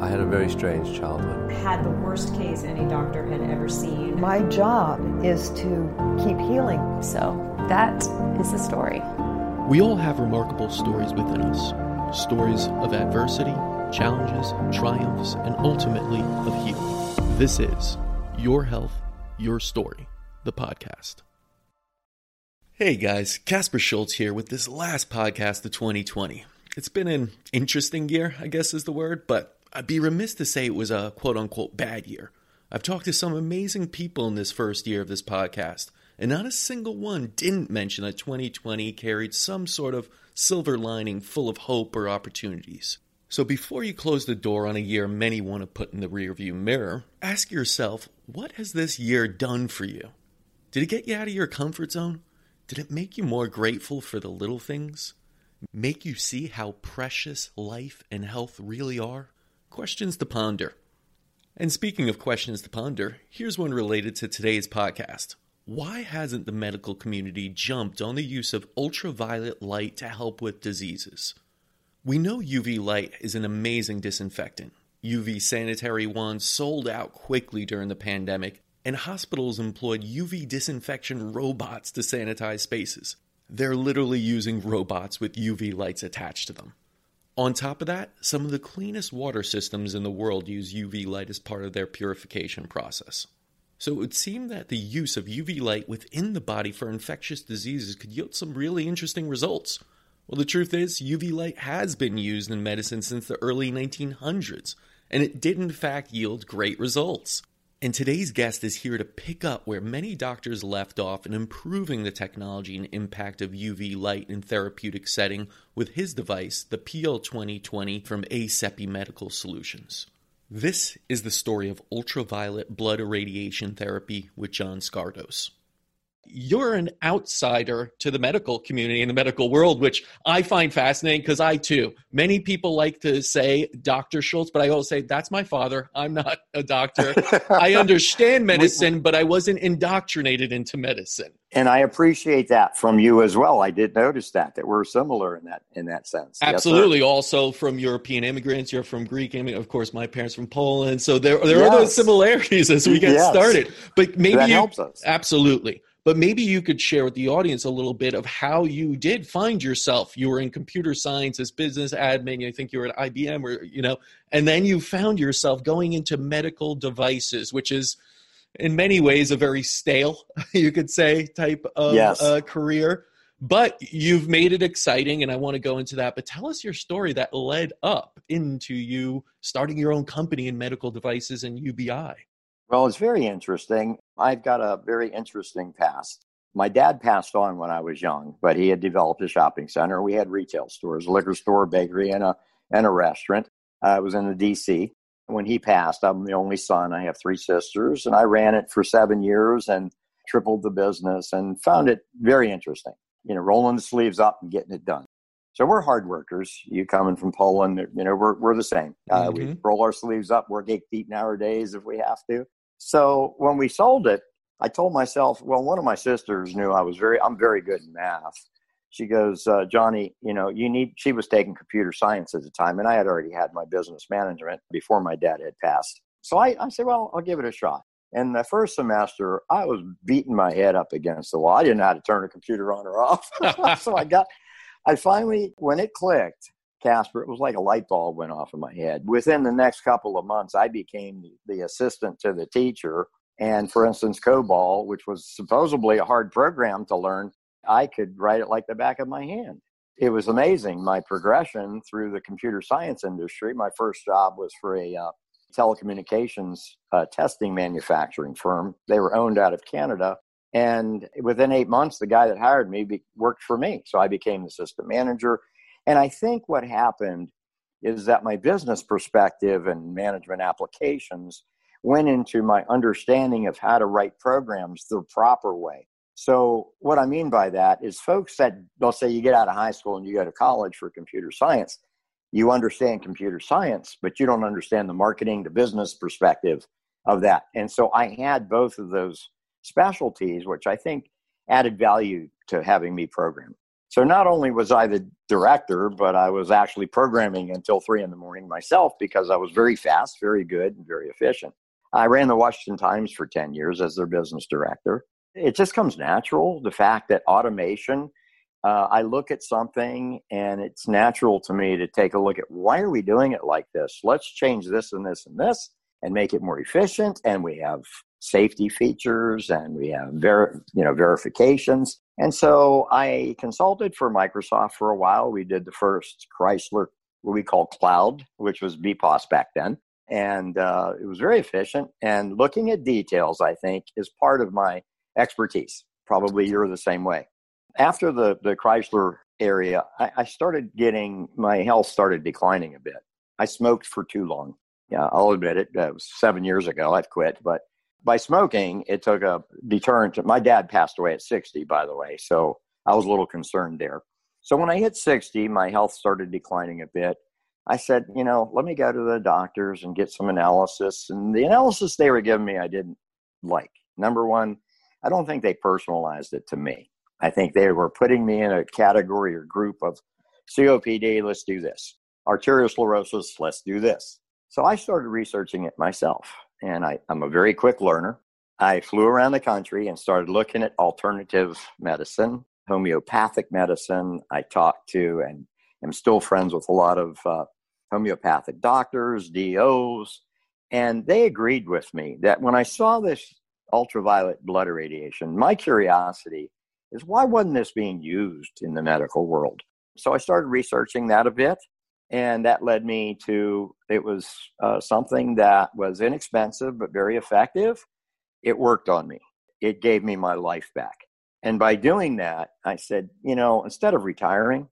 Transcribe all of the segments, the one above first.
I had a very strange childhood. Had the worst case any doctor had ever seen. My job is to keep healing. So that is the story. We all have remarkable stories within us stories of adversity, challenges, triumphs, and ultimately of healing. This is Your Health, Your Story, the podcast. Hey guys, Casper Schultz here with this last podcast of 2020. It's been an interesting year, I guess is the word, but I'd be remiss to say it was a quote unquote bad year. I've talked to some amazing people in this first year of this podcast, and not a single one didn't mention that 2020 carried some sort of silver lining full of hope or opportunities. So before you close the door on a year many want to put in the rearview mirror, ask yourself what has this year done for you? Did it get you out of your comfort zone? Did it make you more grateful for the little things? Make you see how precious life and health really are? Questions to ponder. And speaking of questions to ponder, here's one related to today's podcast. Why hasn't the medical community jumped on the use of ultraviolet light to help with diseases? We know UV light is an amazing disinfectant. UV sanitary wands sold out quickly during the pandemic, and hospitals employed UV disinfection robots to sanitize spaces. They're literally using robots with UV lights attached to them. On top of that, some of the cleanest water systems in the world use UV light as part of their purification process. So it would seem that the use of UV light within the body for infectious diseases could yield some really interesting results. Well, the truth is, UV light has been used in medicine since the early 1900s, and it did in fact yield great results. And today's guest is here to pick up where many doctors left off in improving the technology and impact of UV light in therapeutic setting with his device, the PL2020 from ASEPI Medical Solutions. This is the story of ultraviolet blood irradiation therapy with John Skardos you're an outsider to the medical community and the medical world, which I find fascinating because I too. Many people like to say Dr. Schultz, but I always say that's my father. I'm not a doctor. I understand medicine, but I wasn't indoctrinated into medicine. And I appreciate that from you as well. I did notice that that we're similar in that in that sense. Absolutely. Yes, also from European immigrants, you're from Greek immigrants. Of course, my parents from Poland. So there there yes. are those similarities as we get yes. started. But maybe that you, helps us. Absolutely but maybe you could share with the audience a little bit of how you did find yourself. You were in computer science as business admin i think you were at ibm or you know and then you found yourself going into medical devices which is in many ways a very stale you could say type of yes. uh, career. But you've made it exciting and i want to go into that. But tell us your story that led up into you starting your own company in medical devices and ubi well, it's very interesting. I've got a very interesting past. My dad passed on when I was young, but he had developed a shopping center. We had retail stores, a liquor store, bakery, and a and a restaurant. I was in the D.C. When he passed, I'm the only son. I have three sisters, and I ran it for seven years and tripled the business and found it very interesting. You know, rolling the sleeves up and getting it done. So we're hard workers. You coming from Poland, you know, we're we're the same. Uh, mm-hmm. We roll our sleeves up, work eight eight hour days if we have to. So when we sold it, I told myself, well, one of my sisters knew I was very, I'm very good in math. She goes, uh, Johnny, you know, you need, she was taking computer science at the time, and I had already had my business management before my dad had passed. So I, I said, well, I'll give it a shot. And the first semester, I was beating my head up against the wall. I didn't know how to turn a computer on or off. so I got, I finally, when it clicked, Casper, it was like a light bulb went off in my head. Within the next couple of months, I became the assistant to the teacher. And for instance, COBOL, which was supposedly a hard program to learn, I could write it like the back of my hand. It was amazing. My progression through the computer science industry. My first job was for a uh, telecommunications uh, testing manufacturing firm. They were owned out of Canada. And within eight months, the guy that hired me be- worked for me. So I became the assistant manager and I think what happened is that my business perspective and management applications went into my understanding of how to write programs the proper way. So, what I mean by that is folks that they'll say you get out of high school and you go to college for computer science, you understand computer science, but you don't understand the marketing, the business perspective of that. And so I had both of those specialties, which I think added value to having me program. So not only was I the director, but I was actually programming until three in the morning myself because I was very fast, very good, and very efficient. I ran the Washington Times for 10 years as their business director. It just comes natural. The fact that automation, uh, I look at something and it's natural to me to take a look at why are we doing it like this? Let's change this and this and this and make it more efficient. And we have safety features and we have ver- you know verifications. And so I consulted for Microsoft for a while. We did the first Chrysler, what we call cloud, which was BPOS back then. And uh, it was very efficient. And looking at details, I think, is part of my expertise. Probably you're the same way. After the, the Chrysler area, I, I started getting my health started declining a bit. I smoked for too long. Yeah, I'll admit it. That was seven years ago. I've quit, but by smoking, it took a deterrent. My dad passed away at 60, by the way, so I was a little concerned there. So when I hit 60, my health started declining a bit. I said, you know, let me go to the doctors and get some analysis. And the analysis they were giving me, I didn't like. Number one, I don't think they personalized it to me. I think they were putting me in a category or group of COPD, let's do this. Arteriosclerosis, let's do this. So I started researching it myself and I, I'm a very quick learner. I flew around the country and started looking at alternative medicine, homeopathic medicine. I talked to and am still friends with a lot of uh, homeopathic doctors, DOs, and they agreed with me that when I saw this ultraviolet blood irradiation, my curiosity is why wasn't this being used in the medical world? So I started researching that a bit and that led me to it was uh, something that was inexpensive but very effective. It worked on me. It gave me my life back. And by doing that i said you know instead of retiring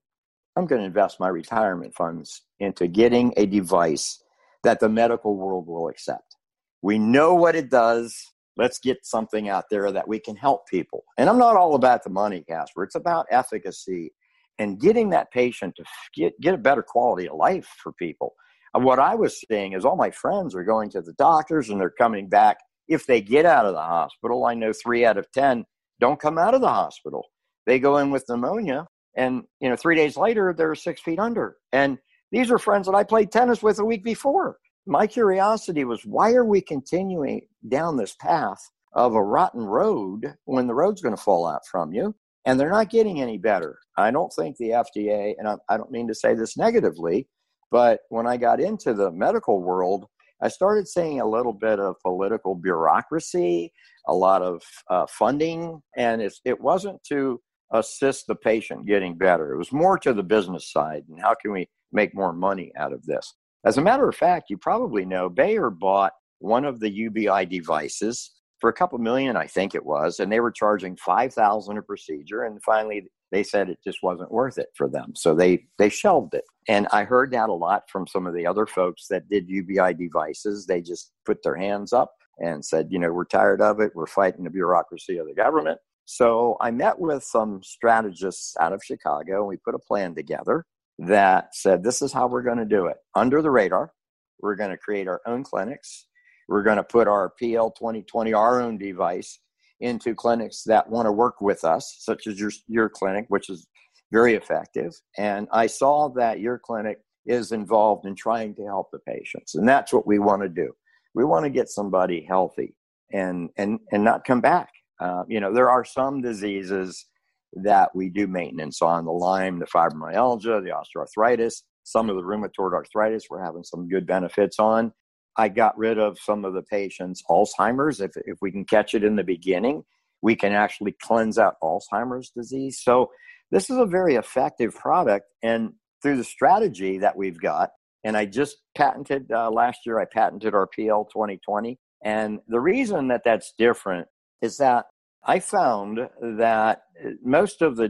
i'm going to invest my retirement funds into getting a device that the medical world will accept. We know what it does. Let's get something out there that we can help people. And i'm not all about the money casper. It's about efficacy and getting that patient to get, get a better quality of life for people. And what I was seeing is all my friends are going to the doctors and they're coming back. If they get out of the hospital, I know three out of 10 don't come out of the hospital. They go in with pneumonia and, you know, three days later, they're six feet under. And these are friends that I played tennis with a week before. My curiosity was why are we continuing down this path of a rotten road when the road's going to fall out from you? And they're not getting any better. I don't think the FDA, and I, I don't mean to say this negatively, but when I got into the medical world, I started seeing a little bit of political bureaucracy, a lot of uh, funding, and it wasn't to assist the patient getting better. It was more to the business side and how can we make more money out of this. As a matter of fact, you probably know Bayer bought one of the UBI devices for a couple million, I think it was, and they were charging five thousand a procedure. And finally, they said it just wasn't worth it for them, so they they shelved it. And I heard that a lot from some of the other folks that did UBI devices. They just put their hands up and said, you know, we're tired of it. We're fighting the bureaucracy of the government. So I met with some strategists out of Chicago, and we put a plan together that said, this is how we're going to do it under the radar. We're going to create our own clinics we're going to put our PL 2020, our own device, into clinics that want to work with us, such as your, your clinic, which is very effective. And I saw that your clinic is involved in trying to help the patients. And that's what we want to do. We want to get somebody healthy and, and, and not come back. Uh, you know, there are some diseases that we do maintenance on the Lyme, the fibromyalgia, the osteoarthritis, some of the rheumatoid arthritis, we're having some good benefits on. I got rid of some of the patients' Alzheimer's. If, if we can catch it in the beginning, we can actually cleanse out Alzheimer's disease. So, this is a very effective product. And through the strategy that we've got, and I just patented uh, last year, I patented our PL 2020. And the reason that that's different is that I found that most of the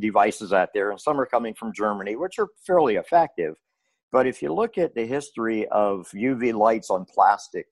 devices out there, and some are coming from Germany, which are fairly effective, but if you look at the history of UV lights on plastic,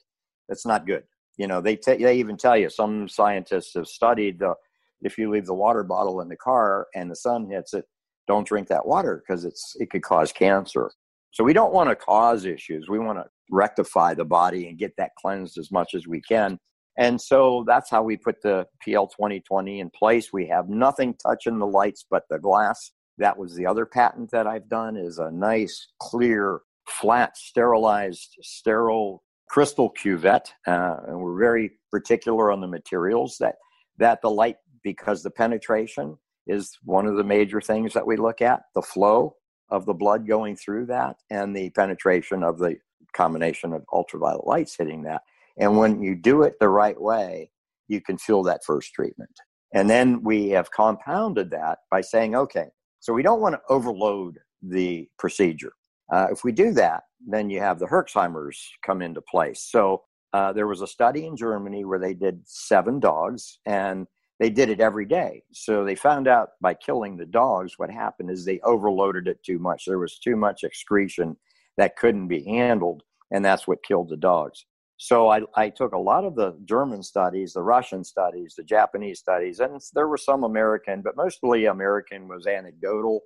it's not good. You know, they, t- they even tell you, some scientists have studied the, if you leave the water bottle in the car and the sun hits it, don't drink that water because it's it could cause cancer. So we don't want to cause issues. We want to rectify the body and get that cleansed as much as we can. And so that's how we put the PL 2020 in place. We have nothing touching the lights but the glass. That was the other patent that I've done is a nice, clear, flat, sterilized, sterile crystal cuvette. Uh, and we're very particular on the materials that, that the light, because the penetration is one of the major things that we look at, the flow of the blood going through that and the penetration of the combination of ultraviolet lights hitting that. And when you do it the right way, you can feel that first treatment. And then we have compounded that by saying, okay, so we don't want to overload the procedure. Uh, if we do that, then you have the Herxheimers come into place. So uh, there was a study in Germany where they did seven dogs and they did it every day. So they found out by killing the dogs, what happened is they overloaded it too much. There was too much excretion that couldn't be handled, and that's what killed the dogs. So I, I took a lot of the German studies, the Russian studies, the Japanese studies, and there were some American, but mostly American was anecdotal.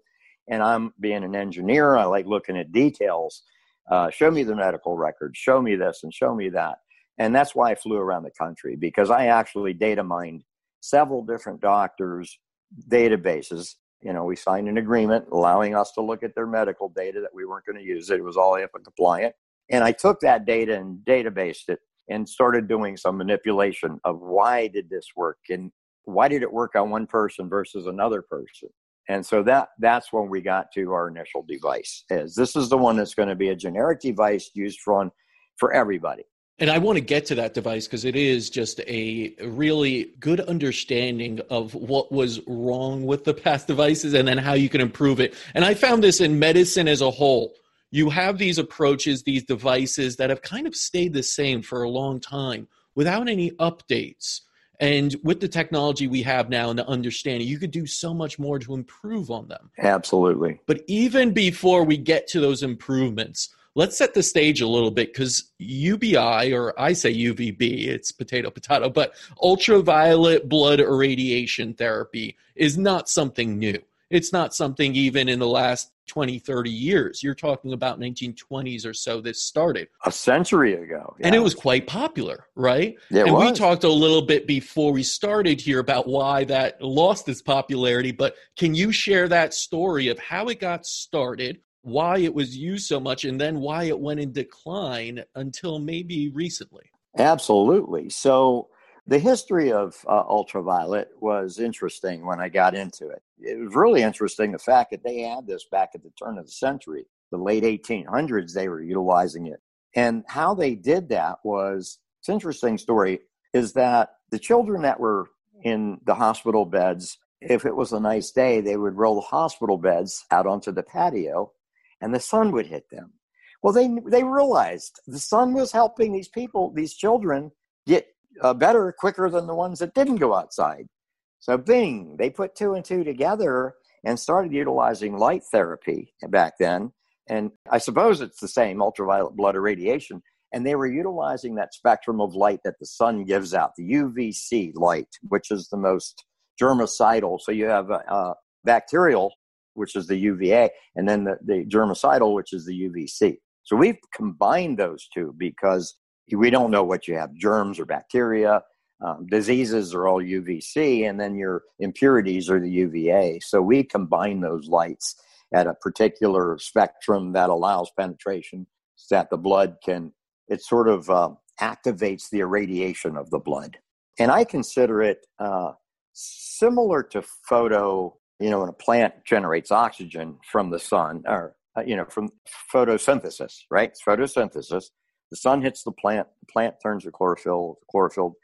And I'm being an engineer, I like looking at details. Uh, show me the medical records, show me this, and show me that. And that's why I flew around the country because I actually data mined several different doctors' databases. You know, we signed an agreement allowing us to look at their medical data that we weren't going to use it. Was all HIPAA compliant. And I took that data and databased it and started doing some manipulation of why did this work and why did it work on one person versus another person. And so that that's when we got to our initial device. Is this is the one that's going to be a generic device used for for everybody. And I want to get to that device because it is just a really good understanding of what was wrong with the past devices and then how you can improve it. And I found this in medicine as a whole you have these approaches, these devices that have kind of stayed the same for a long time without any updates. And with the technology we have now and the understanding, you could do so much more to improve on them. Absolutely. But even before we get to those improvements, let's set the stage a little bit because UBI, or I say UVB, it's potato, potato, but ultraviolet blood irradiation therapy is not something new. It's not something even in the last 20, 30 years. You're talking about 1920s or so this started. A century ago. Yeah. And it was quite popular, right? Yeah, and was. we talked a little bit before we started here about why that lost its popularity, but can you share that story of how it got started, why it was used so much, and then why it went in decline until maybe recently? Absolutely. So the history of uh, ultraviolet was interesting when I got into it. It was really interesting the fact that they had this back at the turn of the century, the late 1800s, they were utilizing it. And how they did that was it's an interesting story is that the children that were in the hospital beds, if it was a nice day, they would roll the hospital beds out onto the patio and the sun would hit them. Well, they, they realized the sun was helping these people, these children, get uh, better quicker than the ones that didn't go outside. So, bing, they put two and two together and started utilizing light therapy back then. And I suppose it's the same ultraviolet blood irradiation. And they were utilizing that spectrum of light that the sun gives out, the UVC light, which is the most germicidal. So you have a, a bacterial, which is the UVA, and then the, the germicidal, which is the UVC. So we've combined those two because we don't know what you have germs or bacteria. Um, diseases are all UVC, and then your impurities are the UVA. So we combine those lights at a particular spectrum that allows penetration so that the blood can, it sort of uh, activates the irradiation of the blood. And I consider it uh, similar to photo, you know, when a plant generates oxygen from the sun, or, uh, you know, from photosynthesis, right? It's photosynthesis the sun hits the plant, the plant turns to chlorophyll, chlorophyll.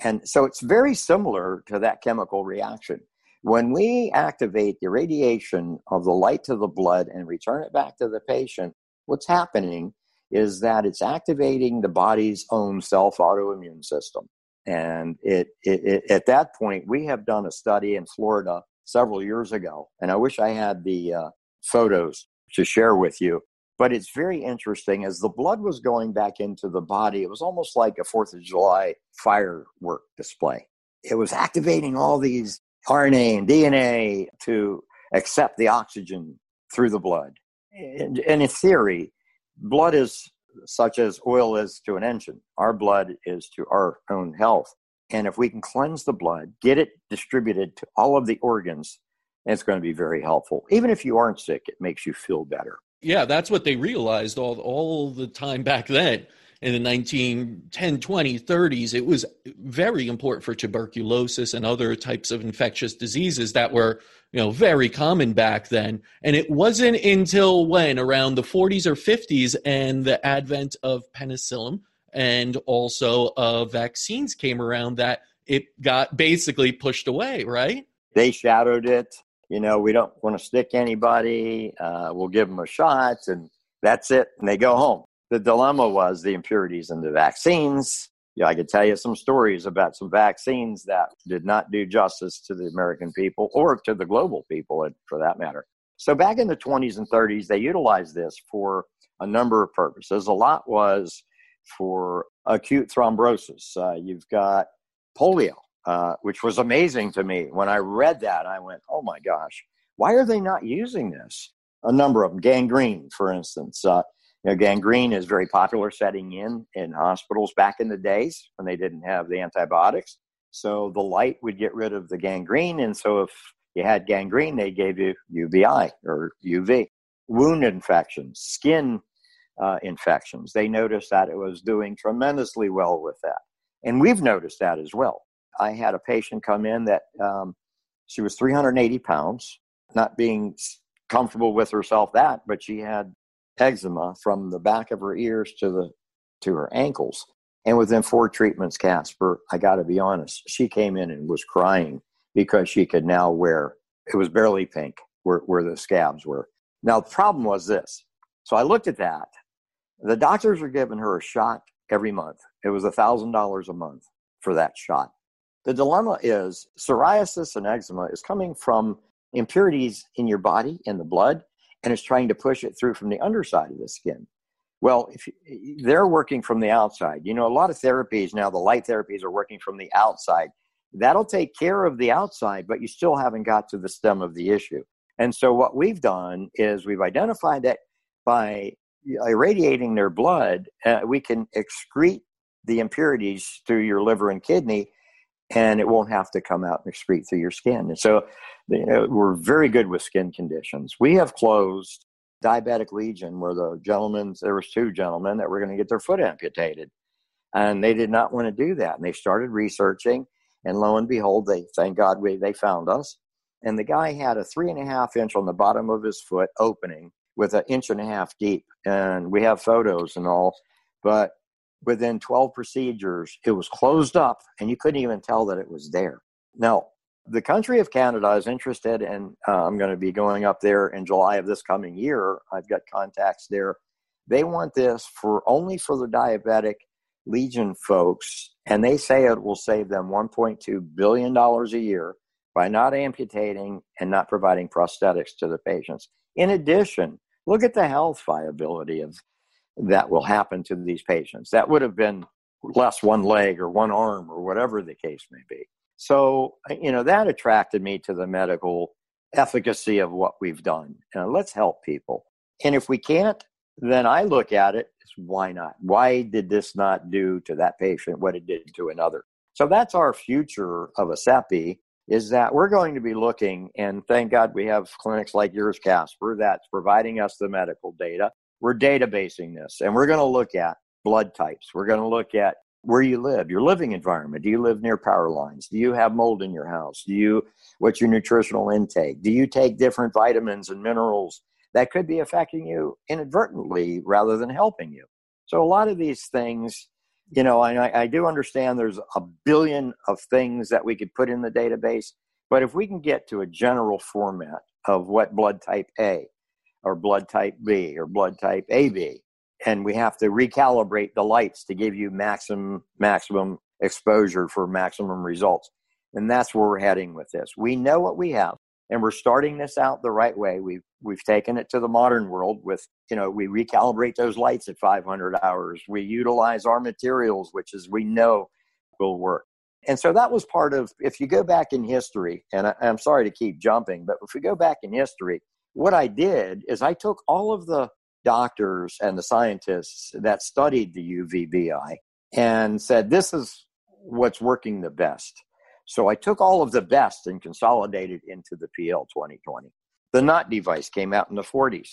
And so it's very similar to that chemical reaction. When we activate the radiation of the light to the blood and return it back to the patient, what's happening is that it's activating the body's own self autoimmune system. And it, it, it, at that point, we have done a study in Florida several years ago, and I wish I had the uh, photos to share with you. But it's very interesting as the blood was going back into the body, it was almost like a Fourth of July firework display. It was activating all these RNA and DNA to accept the oxygen through the blood. And in theory, blood is such as oil is to an engine. Our blood is to our own health. And if we can cleanse the blood, get it distributed to all of the organs, it's going to be very helpful. Even if you aren't sick, it makes you feel better. Yeah, that's what they realized all all the time back then in the 1910, 20, 30s. It was very important for tuberculosis and other types of infectious diseases that were, you know, very common back then. And it wasn't until when around the 40s or 50s and the advent of penicillin and also uh, vaccines came around that it got basically pushed away, right? They shadowed it you know, we don't want to stick anybody. Uh, we'll give them a shot, and that's it. And they go home. The dilemma was the impurities in the vaccines. Yeah, I could tell you some stories about some vaccines that did not do justice to the American people or to the global people, for that matter. So back in the 20s and 30s, they utilized this for a number of purposes. A lot was for acute thrombosis. Uh, you've got polio. Uh, which was amazing to me. When I read that, I went, oh my gosh, why are they not using this? A number of them, gangrene, for instance. Uh, you know, gangrene is very popular setting in in hospitals back in the days when they didn't have the antibiotics. So the light would get rid of the gangrene, and so if you had gangrene, they gave you UVI or UV. Wound infections, skin uh, infections, they noticed that it was doing tremendously well with that. And we've noticed that as well. I had a patient come in that um, she was 380 pounds, not being comfortable with herself that, but she had eczema from the back of her ears to the to her ankles. And within four treatments, Casper, I got to be honest, she came in and was crying because she could now wear it was barely pink where, where the scabs were. Now the problem was this. So I looked at that. The doctors were giving her a shot every month. It was a thousand dollars a month for that shot. The dilemma is psoriasis and eczema is coming from impurities in your body, in the blood, and it's trying to push it through from the underside of the skin. Well, if you, they're working from the outside, you know, a lot of therapies now, the light therapies are working from the outside. That'll take care of the outside, but you still haven't got to the stem of the issue. And so, what we've done is we've identified that by irradiating their blood, uh, we can excrete the impurities through your liver and kidney and it won't have to come out and excrete through your skin. And so you know, we're very good with skin conditions. We have closed diabetic legion where the gentlemen, there was two gentlemen that were going to get their foot amputated. And they did not want to do that. And they started researching and lo and behold, they thank God we, they found us. And the guy had a three and a half inch on the bottom of his foot opening with an inch and a half deep. And we have photos and all. But within 12 procedures, it was closed up and you couldn't even tell that it was there. Now, the country of Canada is interested, and uh, I'm going to be going up there in July of this coming year. I've got contacts there. They want this for only for the diabetic legion folks, and they say it will save them 1.2 billion dollars a year by not amputating and not providing prosthetics to the patients. In addition, look at the health viability of that will happen to these patients. That would have been less one leg or one arm or whatever the case may be. So, you know, that attracted me to the medical efficacy of what we've done. Know, let's help people. And if we can't, then I look at it as why not? Why did this not do to that patient what it did to another? So that's our future of ASEPI is that we're going to be looking, and thank God we have clinics like yours, Casper, that's providing us the medical data we're databasing this and we're going to look at blood types. We're going to look at where you live, your living environment. Do you live near power lines? Do you have mold in your house? Do you what's your nutritional intake? Do you take different vitamins and minerals that could be affecting you inadvertently rather than helping you? So a lot of these things, you know, I, I do understand there's a billion of things that we could put in the database, but if we can get to a general format of what blood type A, or blood type B or blood type AB. And we have to recalibrate the lights to give you maximum maximum exposure for maximum results. And that's where we're heading with this. We know what we have, and we're starting this out the right way. We've we've taken it to the modern world with you know we recalibrate those lights at 500 hours. We utilize our materials, which is we know will work. And so that was part of. If you go back in history, and I, I'm sorry to keep jumping, but if we go back in history, what I did is I took all of the doctors and the scientists that studied the UVBI and said, this is what's working the best. So I took all of the best and consolidated into the PL 2020. The Knott device came out in the 40s.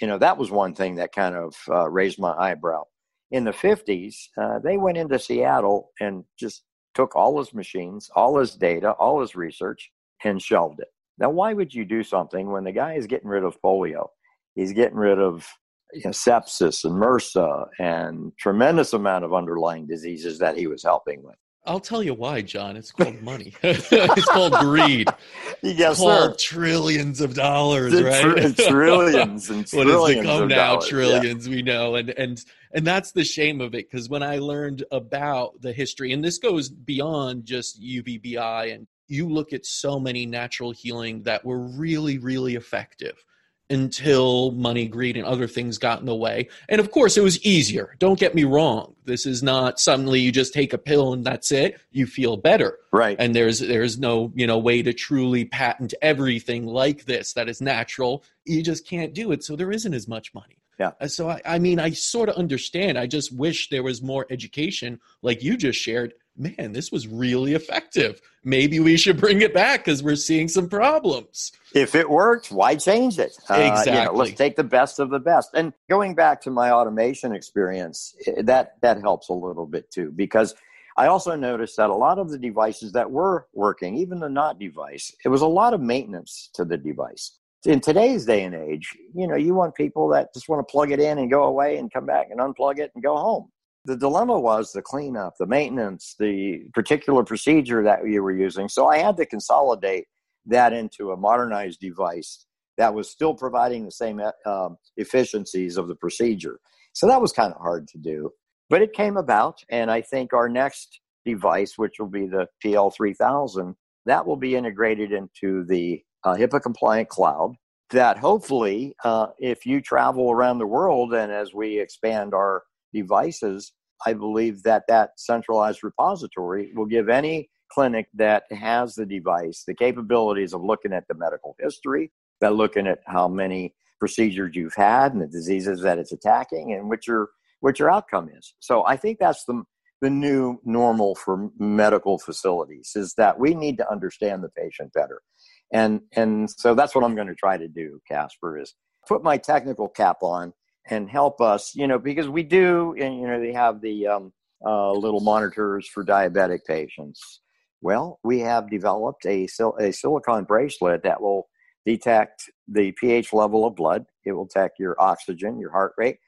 You know, that was one thing that kind of uh, raised my eyebrow. In the 50s, uh, they went into Seattle and just took all his machines, all his data, all his research, and shelved it. Now, why would you do something when the guy is getting rid of polio? He's getting rid of you know, sepsis and MRSA and tremendous amount of underlying diseases that he was helping with. I'll tell you why, John. It's called money. it's called greed. Yes, it's called sir. trillions of dollars, The right? tr- trillions and what has trillions become of now dollars, yeah. trillions we know and and and that's the shame of it because when i learned about the history and this goes beyond just uvbi and you look at so many natural healing that were really really effective until money greed and other things got in the way. And of course it was easier. Don't get me wrong. This is not suddenly you just take a pill and that's it. You feel better. Right. and there's there's no you know way to truly patent everything like this that is natural. You just can't do it. So there isn't as much money. Yeah. Uh, so i, I mean i sort of understand. I just wish there was more education like you just shared man this was really effective maybe we should bring it back because we're seeing some problems if it works, why change it? Uh, you know, Exactly. let's take the best of the best. And going back to my automation experience, eh, that that helps a little bit too, because I also noticed that a lot of the devices that were working, even the Knott device, it was a lot of maintenance to the device. In today's day and age, you know, you want people that just want to plug it in and go away and come back and unplug it and go home. The dilemma was the cleanup, the maintenance, the particular procedure that you were using. So I had to consolidate that into a modernized device that was still providing the same um, efficiencies of the procedure. So that was kind of hard to do, but it came about. And I think our next device, which will be the PL3000, that will be integrated into the uh, HIPAA compliant cloud. That hopefully, uh, if you travel around the world and as we expand our devices, I believe that that centralized repository will give any clinic that has the device the capabilities of looking at the medical history, that looking at how many procedures you've had and the diseases that it's attacking and what your what your outcome is. So I think that's the the new normal for medical facilities is that we need to understand the patient better. And and so that's what I'm going to try to do, Casper, is put my technical cap on and help us, you know, because we do, and you know, they have the um, uh, little monitors for diabetic patients. Well, we have developed a, sil- a silicon bracelet that will detect the pH level of blood. It will detect your oxygen, your heart rate,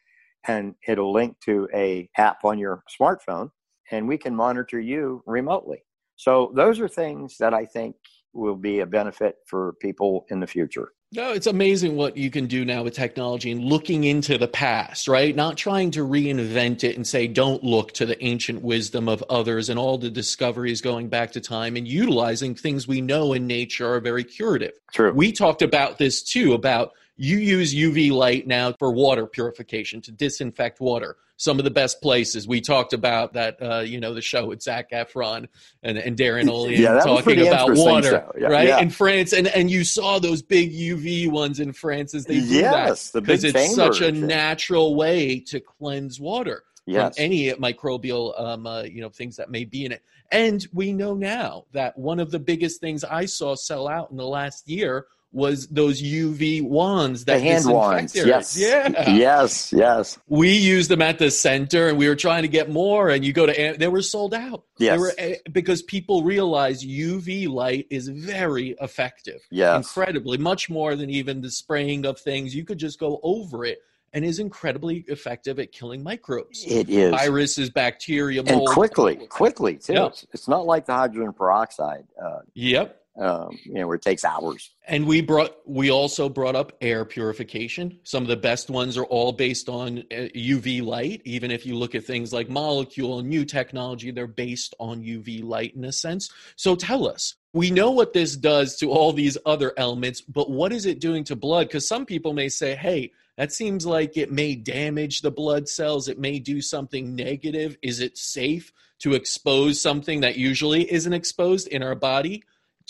and it'll link to a app on your smartphone, and we can monitor you remotely. So those are things that I think will be a benefit for people in the future. No, it's amazing what you can do now with technology and looking into the past, right? Not trying to reinvent it and say, don't look to the ancient wisdom of others and all the discoveries going back to time and utilizing things we know in nature are very curative. True. We talked about this too about you use UV light now for water purification to disinfect water. Some of the best places. We talked about that, uh, you know, the show with Zac Efron and, and Darren Olean Yeah, talking about water. Yeah, right? yeah. In France, and and you saw those big UV ones in France as they do Yes, that because it's such a natural way to cleanse water Yes. from any microbial, um, uh, you know, things that may be in it. And we know now that one of the biggest things I saw sell out in the last year was those UV wands that the hand wands. Yes. Yeah. Yes. Yes. We used them at the center and we were trying to get more and you go to they were sold out. Yes. They were eh, because people realize UV light is very effective. Yes. Incredibly much more than even the spraying of things. You could just go over it and is incredibly effective at killing microbes. It is. Viruses, bacteria, mold, and quickly, quickly too. Yeah. It's, it's not like the hydrogen peroxide, uh, Yep. Um, you know, where it takes hours. And we brought we also brought up air purification. Some of the best ones are all based on uh, UV light. Even if you look at things like Molekule and new technology, they're based on UV light in a sense. So tell us, we know what this does to all these other elements, but what is it doing to blood? Because some people may say, hey, that seems like it may damage the blood cells. It may do something negative. Is it safe to expose something that usually isn't exposed in our body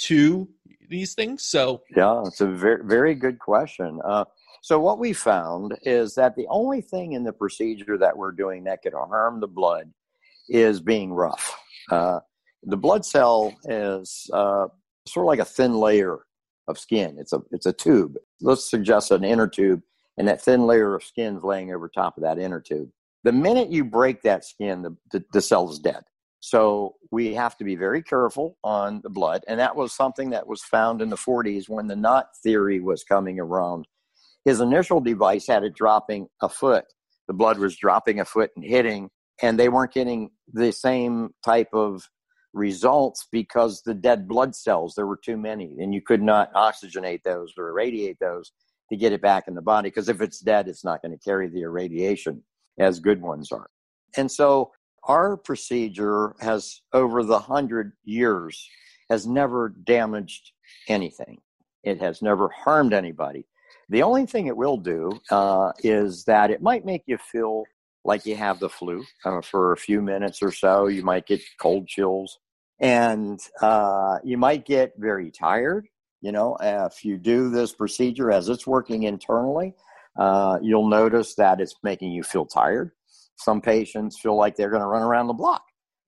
to these things? So Yeah, it's a very, very good question. Uh, So, what we found is that the only thing in the procedure that we're doing that could harm the blood is being rough. Uh, the blood cell is uh, sort of like a thin layer of skin. It's a it's a tube. Let's suggest an inner tube, and that thin layer of skin is laying over top of that inner tube. The minute you break that skin, the, the, the cell is dead. So we have to be very careful on the blood. And that was something that was found in the 40s when the Knott theory was coming around. His initial device had it dropping a foot. The blood was dropping a foot and hitting, and they weren't getting the same type of results because the dead blood cells, there were too many, and you could not oxygenate those or irradiate those to get it back in the body because if it's dead, it's not going to carry the irradiation as good ones are. And so our procedure has over the hundred years has never damaged anything. It has never harmed anybody. The only thing it will do uh, is that it might make you feel like you have the flu uh, for a few minutes or so. You might get cold chills. And uh, you might get very tired. You know if you do this procedure as it's working internally uh, you'll notice that it's making you feel tired some patients feel like they're going to run around the block.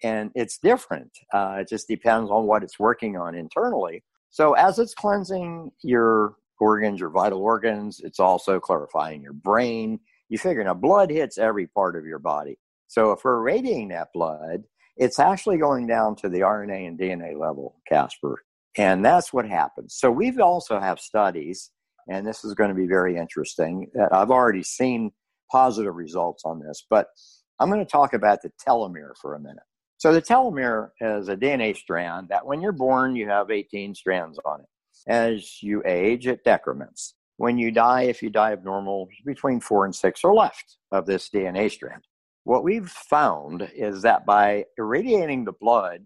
And it's different. Uh, it just depends on what it's working on internally. So, as it's cleansing your organs, your vital organs, it's also clarifying your brain. You figure now, blood hits every part of your body. So, if we're radiating that blood, it's actually going down to the RNA and DNA level, Casper. And that's what happens. So, we've also have studies, and this is going to be very interesting. That I've already seen positive results on this. But I'm going to talk about the telomere for a minute. So, the telomere is a DNA strand that when you're born, you have 18 strands on it. As you age, it decrements. When you die, if you die of normal, between four and six are left of this DNA strand. What we've found is that by irradiating the blood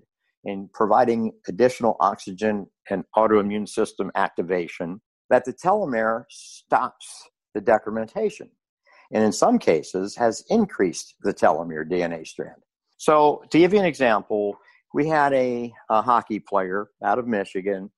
and providing additional oxygen and autoimmune system activation, that the telomere stops the decrementation and in some cases has increased the telomere DNA strand. So, to give you an example, we had a, a hockey player out of Michigan.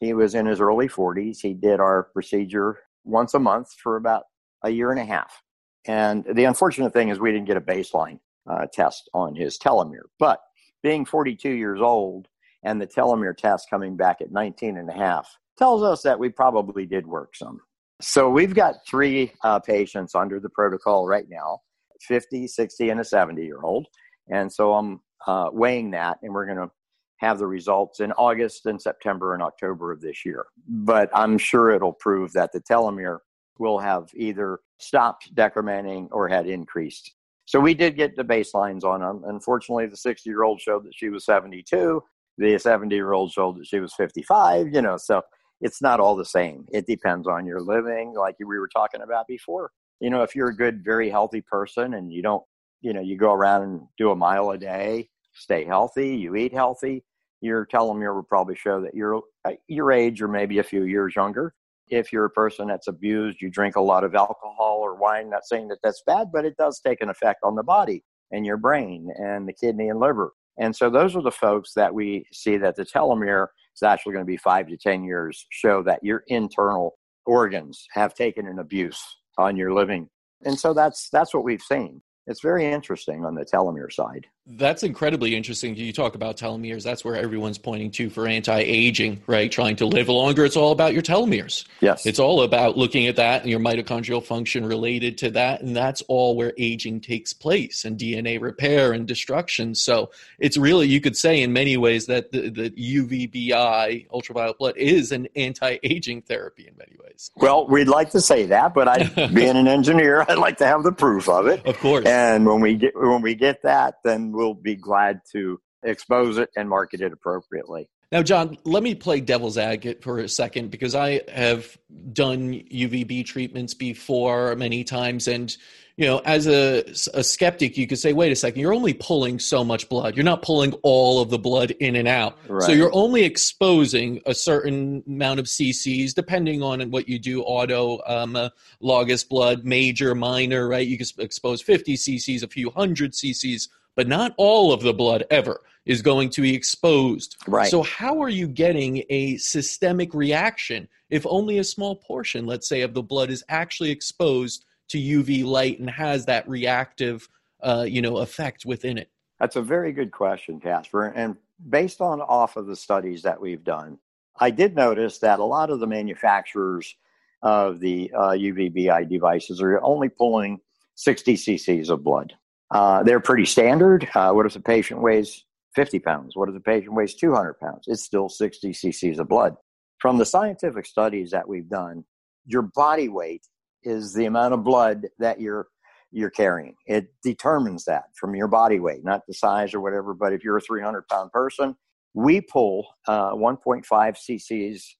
He was in his early 40s. He did our procedure once a month for about a year and a half. And the unfortunate thing is, we didn't get a baseline uh, test on his telomere. But being 42 years old and the telomere test coming back at 19 and a half tells us that we probably did work some. So we've got three uh, patients under the protocol right now 50, 60, and a 70 year old. And so I'm uh, weighing that, and we're going to have the results in August and September and October of this year. But I'm sure it'll prove that the telomere will have either stopped decrementing or had increased. So we did get the baselines on them. Unfortunately, the 60 year old showed that she was 72. The 70 year old showed that she was 55, you know, so it's not all the same. It depends on your living, like we were talking about before. You know, if you're a good, very healthy person and you don't, you know, you go around and do a mile a day, stay healthy, you eat healthy, your telomere will probably show that you're uh, your age or maybe a few years younger. If you're a person that's abused, you drink a lot of alcohol or wine, not saying that that's bad, but it does take an effect on the body and your brain and the kidney and liver. And so those are the folks that we see that the telomere is actually going to be five to 10 years, show that your internal organs have taken an abuse on your living. And so that's, that's what we've seen. It's very interesting on the telomere side. That's incredibly interesting. You talk about telomeres. That's where everyone's pointing to for anti-aging, right? Trying to live longer. It's all about your telomeres. Yes. It's all about looking at that and your mitochondrial function related to that. And that's all where aging takes place and DNA repair and destruction. So it's really, you could say in many ways that the, the UVBI, ultraviolet blood, is an anti-aging therapy in many ways. Well, we'd like to say that, but I, being an engineer, I'd like to have the proof of it. Of course. And when we get, when we get that, then we'll be glad to expose it and market it appropriately. Now, John, let me play devil's advocate for a second because I have done UVB treatments before many times. And, you know, as a, a skeptic, you could say, wait a second, you're only pulling so much blood. You're not pulling all of the blood in and out. Right. So you're only exposing a certain amount of cc's, depending on what you do auto um, uh, logus blood, major, minor, right? You can expose 50 cc's, a few hundred cc's but not all of the blood ever is going to be exposed. Right. So how are you getting a systemic reaction if only a small portion, let's say, of the blood is actually exposed to UV light and has that reactive, uh, you know, effect within it? That's a very good question, Casper. And based on off of the studies that we've done, I did notice that a lot of the manufacturers of the uh, UVBI devices are only pulling 60 cc's of blood. Uh, they're pretty standard. Uh, what if the patient weighs 50 pounds? What if the patient weighs 200 pounds? It's still 60 cc's of blood. From the scientific studies that we've done, your body weight is the amount of blood that you're you're carrying. It determines that from your body weight, not the size or whatever. But if you're a 300 pound person, we pull uh, 1.5 cc's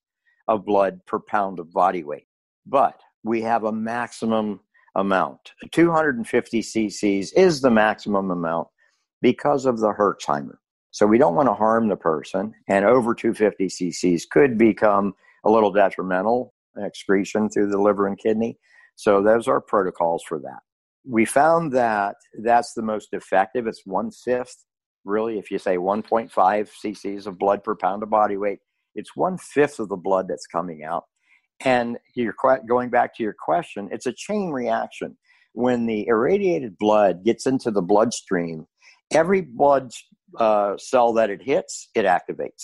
of blood per pound of body weight. But we have a maximum amount. 250 cc's is the maximum amount because of the Herxheimer. So we don't want to harm the person, and over 250 cc's could become a little detrimental excretion through the liver and kidney. So those are protocols for that. We found that that's the most effective. It's one fifth, really, if you say 1.5 cc's of blood per pound of body weight, it's one fifth of the blood that's coming out. And you're going back to your question, it's a chain reaction. When the irradiated blood gets into the bloodstream, every blood uh, cell that it hits, it activates.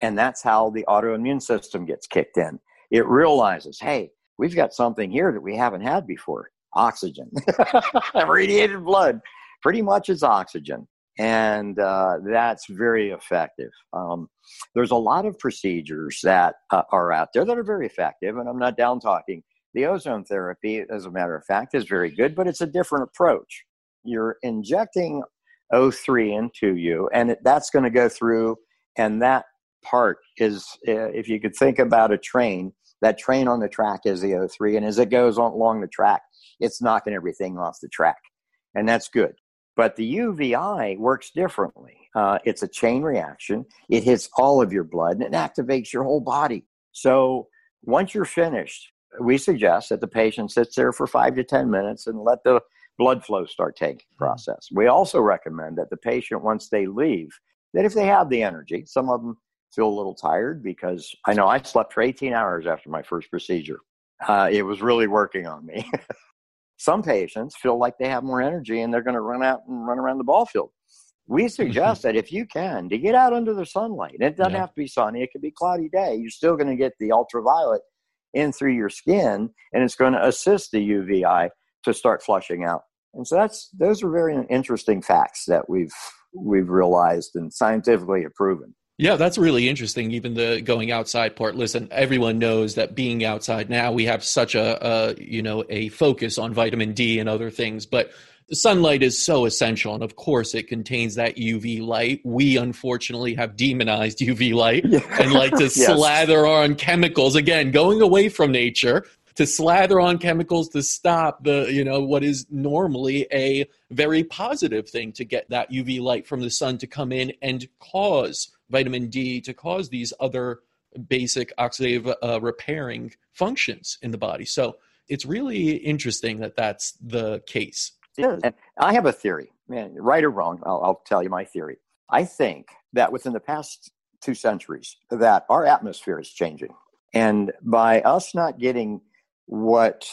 And that's how the autoimmune system gets kicked in. It realizes, hey, we've got something here that we haven't had before oxygen. Irradiated blood pretty much is oxygen. And uh, that's very effective. Um, there's a lot of procedures that uh, are out there that are very effective, and I'm not down talking. The ozone therapy, as a matter of fact, is very good, but it's a different approach. You're injecting O3 into you, and it, that's going to go through, and that part is, uh, if you could think about a train, that train on the track is the O3, and as it goes on, along the track, it's knocking everything off the track, and that's good. But the UVI works differently. Uh, it's a chain reaction. It hits all of your blood and it activates your whole body. So once you're finished, we suggest that the patient sits there for five to 10 minutes and let the blood flow start taking mm-hmm. process. We also recommend that the patient, once they leave, that if they have the energy, some of them feel a little tired because I know I slept for 18 hours after my first procedure. Uh, it was really working on me. Some patients feel like they have more energy and they're going to run out and run around the ball field. We suggest that if you can, to get out under the sunlight. It doesn't yeah. have to be sunny, it could be cloudy day. You're still going to get the ultraviolet in through your skin and it's going to assist the UVI to start flushing out. And so that's those are very interesting facts that we've we've realized and scientifically have proven. Yeah, that's really interesting. Even the going outside part. Listen, everyone knows that being outside now, we have such a, a you know a focus on vitamin D and other things, but the sunlight is so essential, and of course, it contains that UV light. We unfortunately have demonized UV light yeah. and like to yes. slather on chemicals. Again, going away from nature to slather on chemicals to stop the you know what is normally a very positive thing to get that UV light from the sun to come in and cause vitamin D to cause these other basic oxidative uh, repairing functions in the body. So it's really interesting that that's the case. And I have a theory, man, right or wrong. I'll, I'll tell you my theory. I think that within the past two centuries, that our atmosphere is changing, and by us not getting what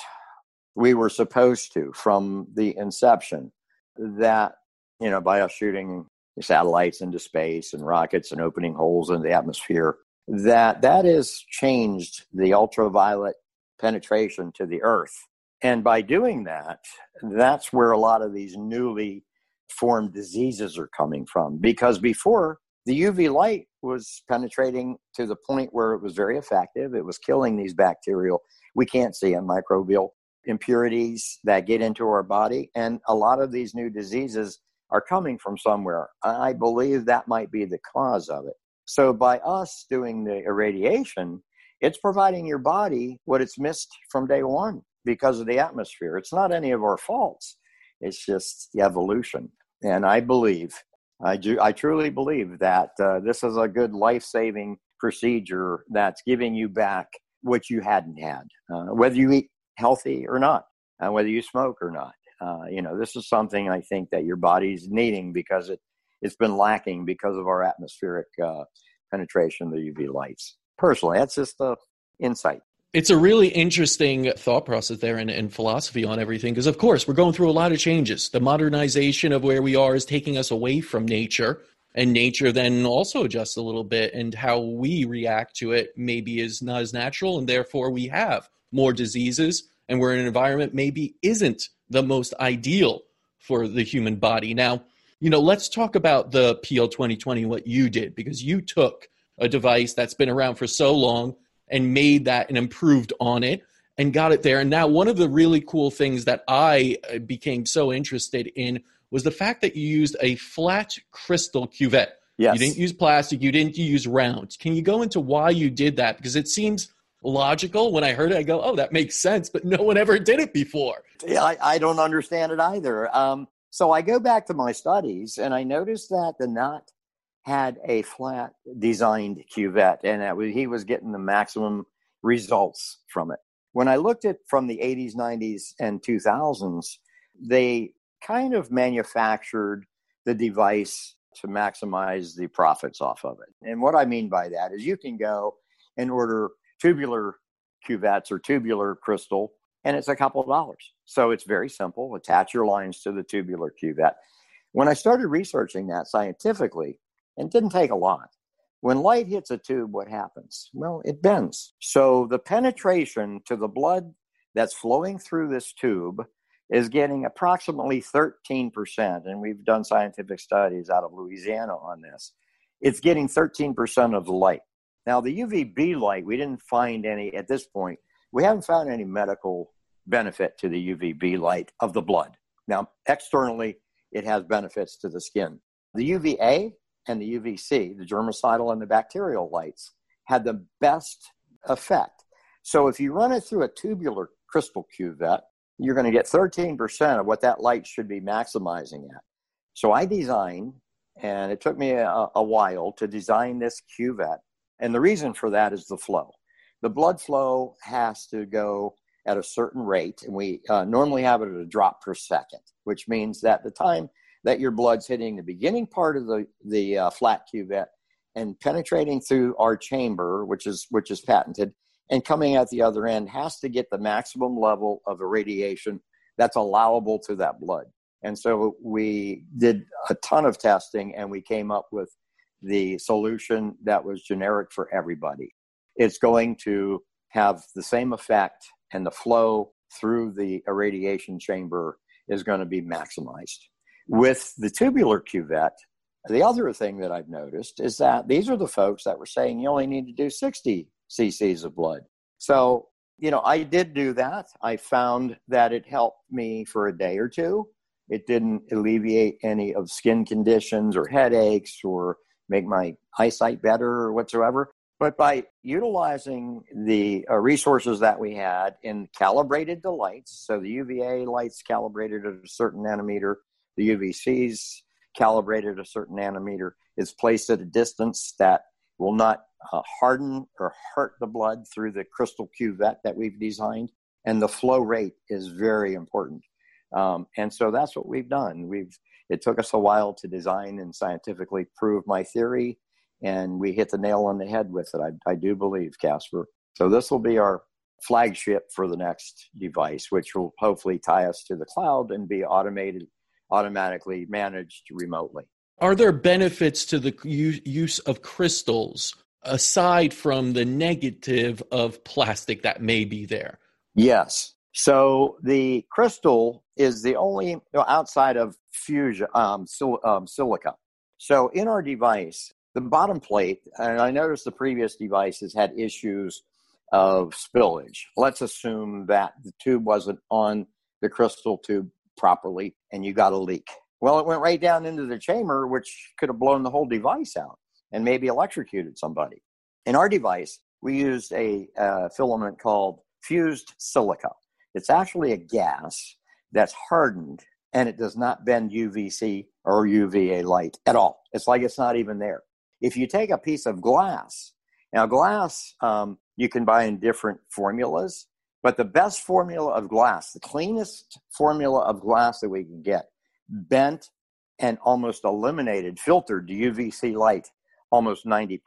we were supposed to from the inception, that you know, by us shooting satellites into space and rockets and opening holes in the atmosphere that that has changed the ultraviolet penetration to the earth. And by doing that that's where a lot of these newly formed diseases are coming from. Because before the uv light was penetrating to the point where it was very effective. It was killing these bacterial we can't see them microbial impurities that get into our body. And a lot of these new diseases are coming from somewhere. I believe that might be the cause of it. So by us doing the irradiation, it's providing your body what it's missed from day one because of the atmosphere. It's not any of our faults. It's just evolution. And I believe, I do, I truly believe that uh, this is a good life-saving procedure that's giving you back what you hadn't had, uh, whether you eat healthy or not, and whether you smoke or not. Uh, you know, this is something I think that your body's needing because it it's been lacking because of our atmospheric uh, penetration of the UV lights. Personally, that's just a insight. It's a really interesting thought process there and, and philosophy on everything because, of course, we're going through a lot of changes. The modernization of where we are is taking us away from nature, and nature then also adjusts a little bit, and how we react to it maybe is not as natural, and therefore we have more diseases, and we're in an environment maybe isn't the most ideal for the human body. Now, you know, let's talk about the PL 2020, what you did, because you took a device that's been around for so long and made that and improved on it and got it there. And now, one of the really cool things that I uh, became so interested in was the fact that you used a flat crystal cuvette. Yes. You didn't use plastic, you didn't use round. Can you go into why you did that? Because it seems logical. When I heard it, I go, oh, that makes sense, but no one ever did it before. Yeah, I, I don't understand it either. Um, so I go back to my studies and I noticed that the Knott had a flat designed cuvette and was, he was getting the maximum results from it. When I looked at from the 80s, 90s, and 2000s, they kind of manufactured the device to maximize the profits off of it. And what I mean by that is you can go and order tubular cuvettes or tubular crystal, and it's a couple of dollars. So it's very simple. Attach your lines to the tubular cuvette. When I started researching that scientifically, and didn't take a lot. When light hits a tube, what happens? Well, it bends. So the penetration to the blood that's flowing through this tube is getting approximately 13%. And we've done scientific studies out of Louisiana on this. It's getting 13% of the light. Now, the UVB light, we didn't find any at this point. We haven't found any medical benefit to the UVB light of the blood. Now, externally, it has benefits to the skin. The UVA and the UVC, the germicidal and the bacterial lights, had the best effect. So if you run it through a tubular crystal cuvette, you're going to get 13% of what that light should be maximizing at. So I designed, and it took me a, a while to design this cuvette. And the reason for that is the flow. The blood flow has to go at a certain rate, and we uh, normally have it at a drop per second, which means that the time that your blood's hitting the beginning part of the the uh, flat cuvette and penetrating through our chamber, which is which is patented, and coming at the other end has to get the maximum level of irradiation that's allowable to that blood. And so we did a ton of testing, and we came up with the solution that was generic for everybody. It's going to have the same effect, and the flow through the irradiation chamber is going to be maximized. With the tubular cuvette, the other thing that I've noticed is that these are the folks that were saying you only need to do 60 cc's of blood. So, you know, I did do that. I found that it helped me for a day or two. It didn't alleviate any of skin conditions or headaches or make my eyesight better or whatsoever. But by utilizing the uh, resources that we had in calibrated the lights, so the UVA lights calibrated at a certain nanometer, the UVC's calibrated a certain nanometer. It's placed at a distance that will not uh, harden or hurt the blood through the crystal cuvette that we've designed. And the flow rate is very important. Um, and so that's what we've done. We've it took us a while to design and scientifically prove my theory, and we hit the nail on the head with it. I, I do believe, Casper. So this will be our flagship for the next device, which will hopefully tie us to the cloud and be automated automatically managed remotely. Are there benefits to the use of crystals aside from the negative of plastic that may be there? Yes. So the crystal is the only you know, outside of fusion um, sil- um, silica. So in our device, the bottom plate, and I noticed the previous devices had issues of spillage. Let's assume that the tube wasn't on the crystal tube properly and you got a leak. Well, it went right down into the chamber, which could have blown the whole device out and maybe electrocuted somebody. In our device, we used a uh, filament called fused silica. It's actually a gas that's hardened and it does not bend UVC or UVA light at all. It's like it's not even there. If you take a piece of glass, now glass um, you can buy in different formulas. But the best formula of glass, the cleanest formula of glass that we can get, bent and almost eliminated, filtered UVC light almost 90%.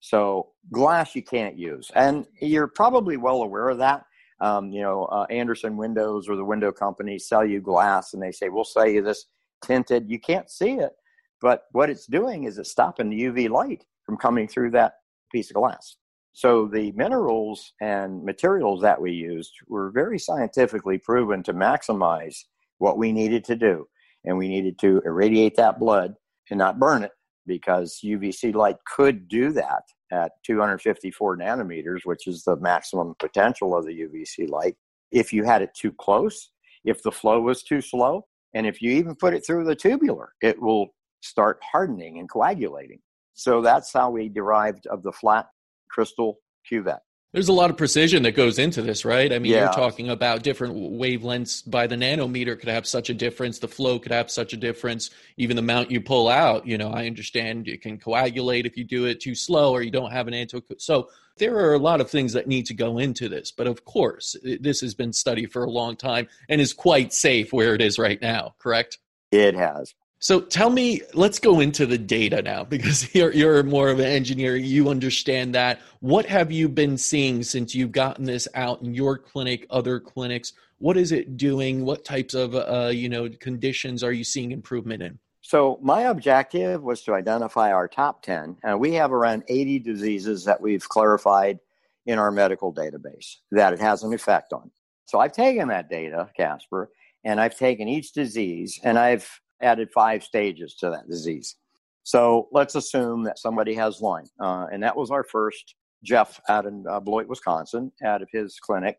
So glass you can't use, and you're probably well aware of that. Um, you know, uh, Andersen Windows or the window companies sell you glass, and they say we'll sell you this tinted. You can't see it, but what it's doing is it's stopping the UV light from coming through that piece of glass. So the minerals and materials that we used were very scientifically proven to maximize what we needed to do. And we needed to irradiate that blood and not burn it because UVC light could do that at 254 nanometers, which is the maximum potential of the UVC light. If you had it too close, if the flow was too slow, and if you even put it through the tubular, it will start hardening and coagulating. So that's how we derived of the flat crystal cuvette. There's a lot of precision that goes into this, right? I mean, yeah. you're talking about different wavelengths by the nanometer could have such a difference. The flow could have such a difference. Even the amount you pull out, you know, I understand it can coagulate if you do it too slow or you don't have an anti. So there are a lot of things that need to go into this. But of course, this has been studied for a long time and is quite safe where it is right now, correct? It has. So tell me, let's go into the data now because you're, you're more of an engineer. You understand that. What have you been seeing since you've gotten this out in your clinic, other clinics? What is it doing? What types of uh, you know conditions are you seeing improvement in? So my objective was to identify our top 10. And we have around 80 diseases that we've clarified in our medical database that it has an effect on. So I've taken that data, Casper, and I've taken each disease and I've added five stages to that disease. So let's assume that somebody has Lyme, uh, and that was our first. Jeff out in uh, Beloit, Wisconsin, out of his clinic,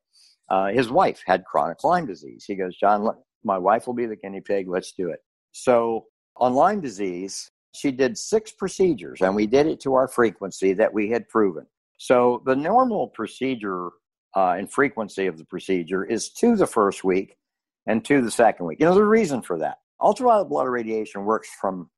uh, his wife had chronic Lyme disease. He goes, John, my wife will be the guinea pig. Let's do it. So on Lyme disease, she did six procedures, and we did it to our frequency that we had proven. So the normal procedure uh, and frequency of the procedure is to the first week and to the second week. You know, a reason for that. Ultraviolet blood irradiation works from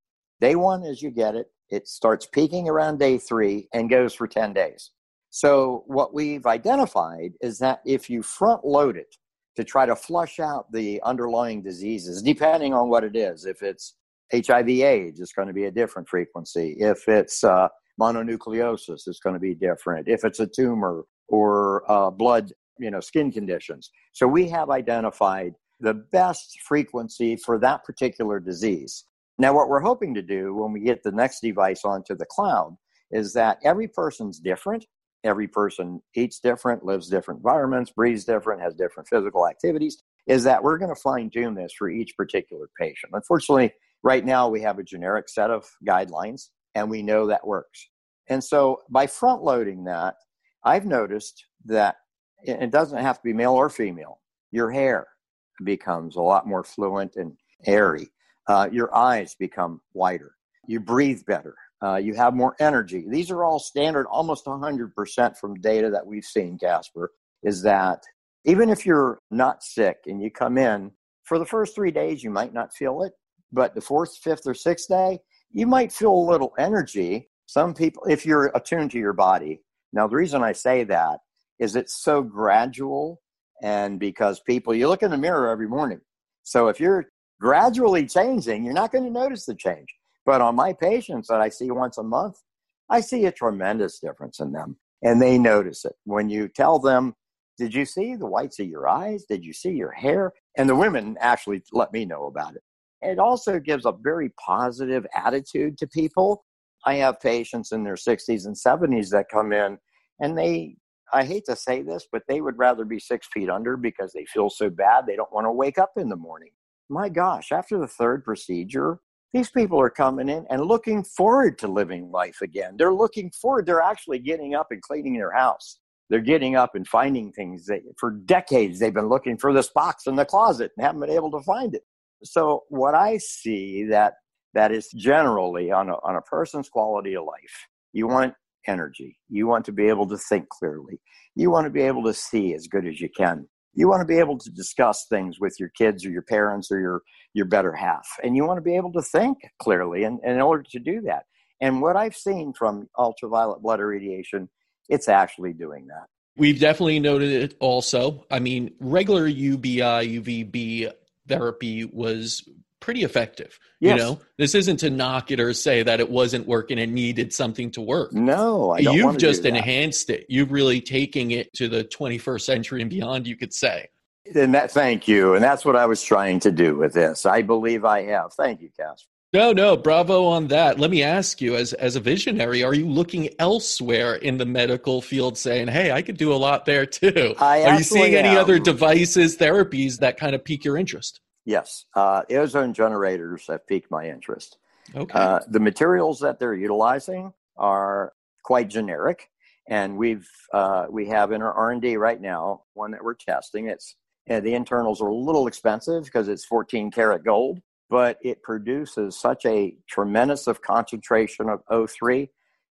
day one as you get it. It starts peaking around day three and goes for 10 days. So, what we've identified is that if you front load it to try to flush out the underlying diseases, depending on what it is, if it's HIV AIDS, it's going to be a different frequency. If it's uh, mononucleosis, it's going to be different. If it's a tumor or uh, blood, you know, skin conditions. So, we have identified the best frequency for that particular disease. Now, what we're hoping to do when we get the next device onto the cloud is that every person's different. Every person eats different, lives different environments, breathes different, has different physical activities. Is that we're going to fine tune this for each particular patient. Unfortunately, right now we have a generic set of guidelines and we know that works. And so by front loading that, I've noticed that it doesn't have to be male or female. Your hair, becomes a lot more fluent and airy. Uh, your eyes become wider. You breathe better. Uh, you have more energy. These are all standard, almost 100% from data that we've seen, Casper, is that even if you're not sick and you come in, for the first three days, you might not feel it. But the fourth, fifth, or sixth day, you might feel a little energy. Some people, if you're attuned to your body. Now, the reason I say that is it's so gradual and because people you look in the mirror every morning. So if you're gradually changing you're not going to notice the change. But on my patients that i see once a month i see a tremendous difference in them and they notice it. When you tell them did you see the whites of your eyes? Did you see your hair? And the women actually let me know about it. It also gives a very positive attitude to people. I have patients in their 60s and 70s that come in and they I hate to say this, but they would rather be six feet under because they feel so bad they don't want to wake up in the morning. My gosh, after the third procedure, these people are coming in and looking forward to living life again. They're looking forward, they're actually getting up and cleaning their house. They're getting up and finding things that for decades they've been looking for this box in the closet and haven't been able to find it. So what I see that that is generally on a, on a person's quality of life. You want energy. You want to be able to think clearly. You want to be able to see as good as you can. You want to be able to discuss things with your kids or your parents or your, your better half. And you want to be able to think clearly. And, and in order to do that, and what I've seen from ultraviolet blood irradiation, it's actually doing that. We've definitely noted it also. I mean, regular UBI, UVB therapy was pretty effective. Yes. You know, this isn't to knock it or say that it wasn't working and needed something to work. No, I don't You've just do enhanced it. You've really taking it to the 21st century and beyond, you could say. And that, thank you. And that's what I was trying to do with this. I believe I have. Thank you, Casper. No, no, bravo on that. Let me ask you, as as a visionary, are you looking elsewhere in the medical field, saying, "Hey, I could do a lot there too"? I are you seeing any am. other devices, therapies that kind of pique your interest? Yes, uh, ozone generators have piqued my interest. Okay, Uh, the materials that they're utilizing are quite generic, and we've uh, we have in our R and D right now one that we're testing. It's uh, the internals are a little expensive because it's 14 karat gold, but it produces such a tremendous of concentration of O3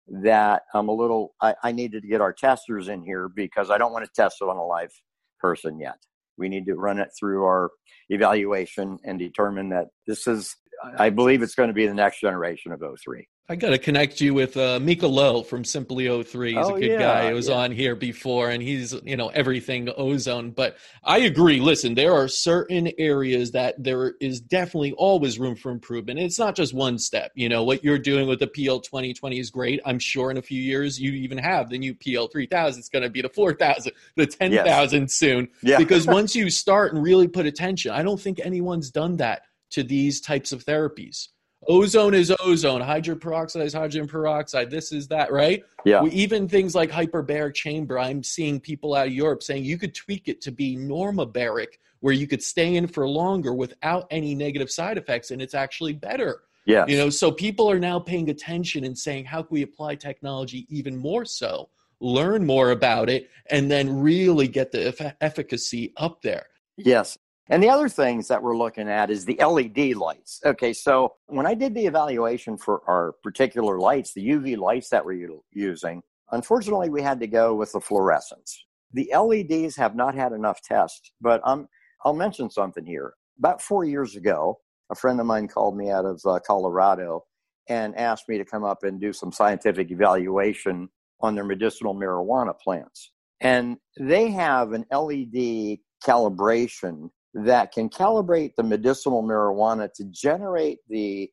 that I'm a little. I, I needed to get our testers in here because I don't want to test it on a live person yet. We need to run it through our evaluation and determine that this is. I believe it's going to be the next generation of O3. I got to connect you with uh, Micah Lowe from Simply O3. He's Oh, a good yeah, guy. He was yeah. on here before, and he's you know everything ozone. But I agree. Listen, there are certain areas that there is definitely always room for improvement. It's not just one step. You know what you're doing with the PL 2020 is great. I'm sure in a few years you even have the new PL 3000. It's going to be the 4000, the 10,000 soon. Yeah. Because once you start and really put attention, I don't think anyone's done that to these types of therapies. Ozone is ozone, hydrogen peroxide is hydrogen peroxide, this is that, right? Yeah. We, even things like hyperbaric chamber, I'm seeing people out of Europe saying you could tweak it to be normobaric, where you could stay in for longer without any negative side effects, and it's actually better. Yes. You know, so people are now paying attention and saying, how can we apply technology even more so? Learn more about it, and then really get the eff- efficacy up there. Yes. And the other things that we're looking at is the LED lights. Okay, so when I did the evaluation for our particular lights, the UV lights that we're using, unfortunately, we had to go with the fluorescence. The LEDs have not had enough tests, but um, I'll mention something here. About four years ago, a friend of mine called me out of uh, Colorado and asked me to come up and do some scientific evaluation on their medicinal marijuana plants. And they have an LED calibration that can calibrate the medicinal marijuana to generate the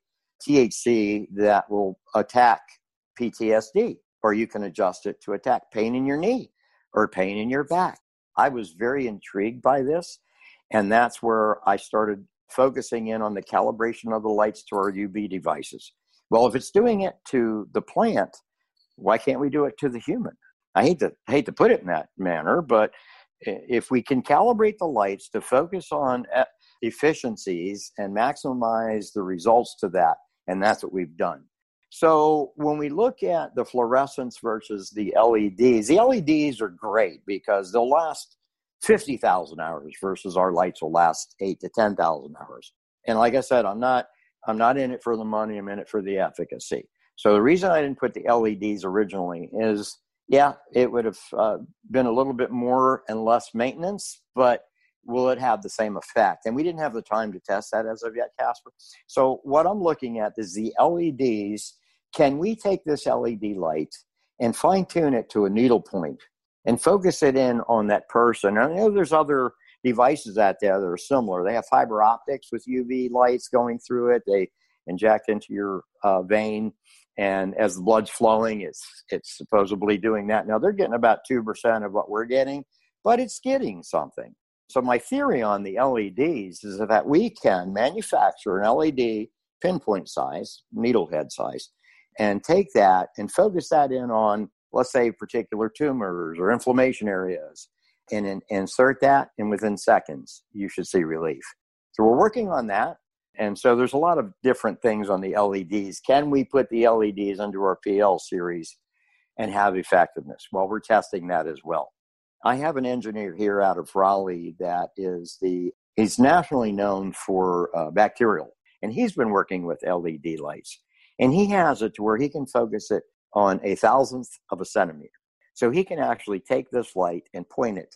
THC that will attack PTSD, or you can adjust it to attack pain in your knee or pain in your back. I was very intrigued by this, and that's where I started focusing in on the calibration of the lights to our UV devices. Well, if it's doing it to the plant, why can't we do it to the human? I hate to hate to put it in that manner, but if we can calibrate the lights to focus on efficiencies and maximize the results to that, and that's what we've done. So when we look at the fluorescence versus the LEDs, the LEDs are great because they'll last 50,000 hours versus our lights will last 8 to 10,000 hours. And like I said, I'm not I'm not in it for the money, I'm in it for the efficacy. So the reason I didn't put the LEDs originally is yeah, it would have uh, been a little bit more and less maintenance, but will it have the same effect? And we didn't have the time to test that as of yet, Casper. So what I'm looking at is the LEDs. Can we take this LED light and fine tune it to a needle point and focus it in on that person? I know there's other devices out there that are similar. They have fiber optics with UV lights going through it. They inject into your uh, vein and as the blood's flowing it's it's supposedly doing that. Now they're getting about 2% of what we're getting but it's getting something. So my theory on the leds is that we can manufacture an led pinpoint size needle head size and take that and focus that in on let's say particular tumors or inflammation areas and in, insert that and within seconds you should see relief. So we're working on that and so there's a lot of different things on the LEDs. Can we put the LEDs under our PL series and have effectiveness? Well, we're testing that as well. I have an engineer here out of Raleigh that is the, he's nationally known for uh, bacterial, and he's been working with LED lights. And he has it to where he can focus it on a thousandth of a centimeter. So he can actually take this light and point it.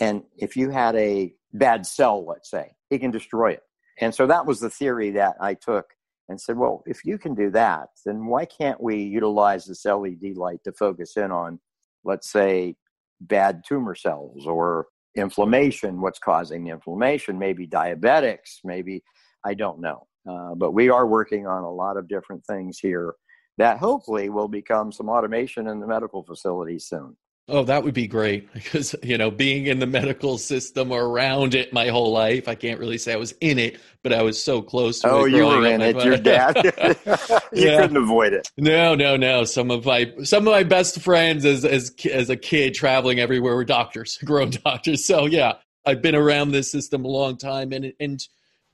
And if you had a bad cell, let's say, he can destroy it. And so that was the theory that I took and said, well, if you can do that, then why can't we utilize this LED light to focus in on, let's say, bad tumor cells or inflammation? What's causing the inflammation? Maybe diabetics, maybe, I don't know. Uh, but we are working on a lot of different things here that hopefully will become some automation in the medical facility soon. Oh, that would be great because, you know, being in the medical system around it my whole life, I can't really say I was in it, but I was so close to oh, it. you were in it. Your dad. you Yeah. couldn't avoid it. No, no, no. Some of my some of my best friends as as as a kid traveling everywhere were doctors, grown doctors. So yeah, I've been around this system a long time, and and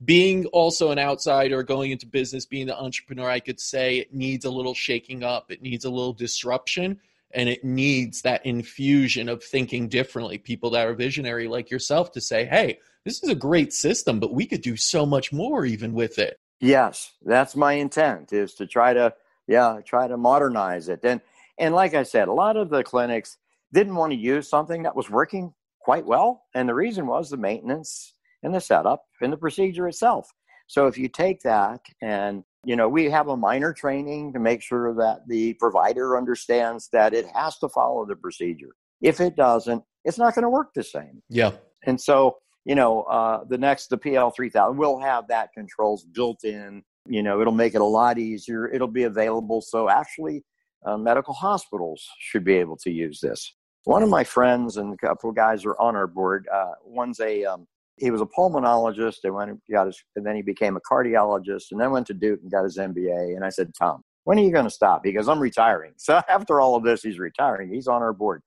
being also an outsider, going into business, being the entrepreneur, I could say it needs a little shaking up. It needs a little disruption, and it needs that infusion of thinking differently. People that are visionary like yourself to say, "Hey, this is a great system, but we could do so much more even with it." Yes, that's my intent is to try to yeah, try to modernize it. And and like I said, a lot of the clinics didn't want to use something that was working quite well, and the reason was the maintenance and the setup and the procedure itself. So if you take that and you know, we have a minor training to make sure that the provider understands that it has to follow the procedure. If it doesn't, it's not going to work the same. Yeah, And so, you know, uh, the next, the PL3000 will have that controls built in. You know, it'll make it a lot easier. It'll be available. So actually, uh, medical hospitals should be able to use this. One of my friends and a couple of guys are on our board. Uh, one's a, um, he was a pulmonologist and went got his, and then he became a cardiologist and then went to Duke and got his MBA. And I said, Tom, when are you going to stop? He goes, I'm retiring. So after all of this, he's retiring. He's on our board.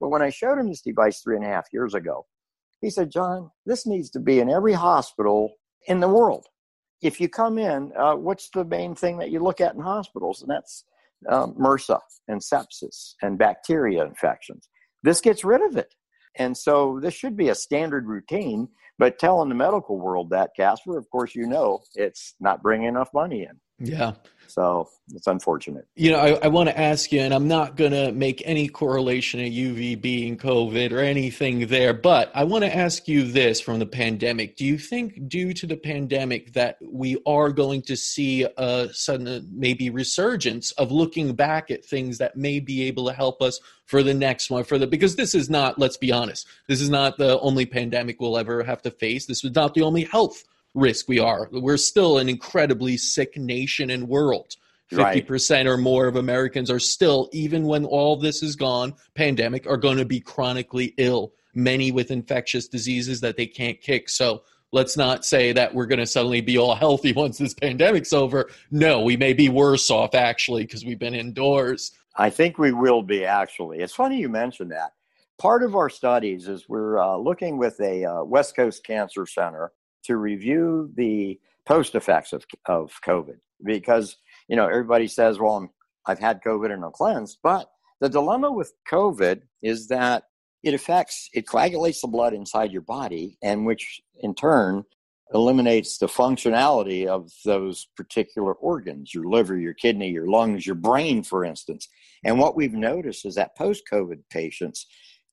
But when I showed him this device three and a half years ago, he said, John, this needs to be in every hospital in the world. If you come in, uh, what's the main thing that you look at in hospitals? And that's um, MRSA and sepsis and bacteria infections. This gets rid of it. And so this should be a standard routine. But telling the medical world that, Casper, of course, you know it's not bringing enough money in. Yeah. So it's unfortunate. You know, I, I want to ask you, and I'm not going to make any correlation of UV being COVID or anything there, but I want to ask you this from the pandemic. Do you think, due to the pandemic, that we are going to see a sudden, maybe resurgence of looking back at things that may be able to help us for the next one? For the because this is not, let's be honest, this is not the only pandemic we'll ever have to face. This was not the only health risk we are. We're still an incredibly sick nation and world. 50% or more of Americans are still, even when all this is gone, pandemic, are going to be chronically ill, many with infectious diseases that they can't kick. So let's not say that we're going to suddenly be all healthy once this pandemic's over. No, we may be worse off actually because we've been indoors. I think we will be actually. It's funny you mentioned that. Part of our studies is we're uh, looking with a uh, West Coast Cancer Center to review the post effects of, of COVID because, you know, everybody says, well, I'm, I've had COVID and I'm cleansed. But the dilemma with COVID is that it affects, it coagulates the blood inside your body, and which in turn eliminates the functionality of those particular organs your liver, your kidney, your lungs, your brain, for instance. And what we've noticed is that post COVID patients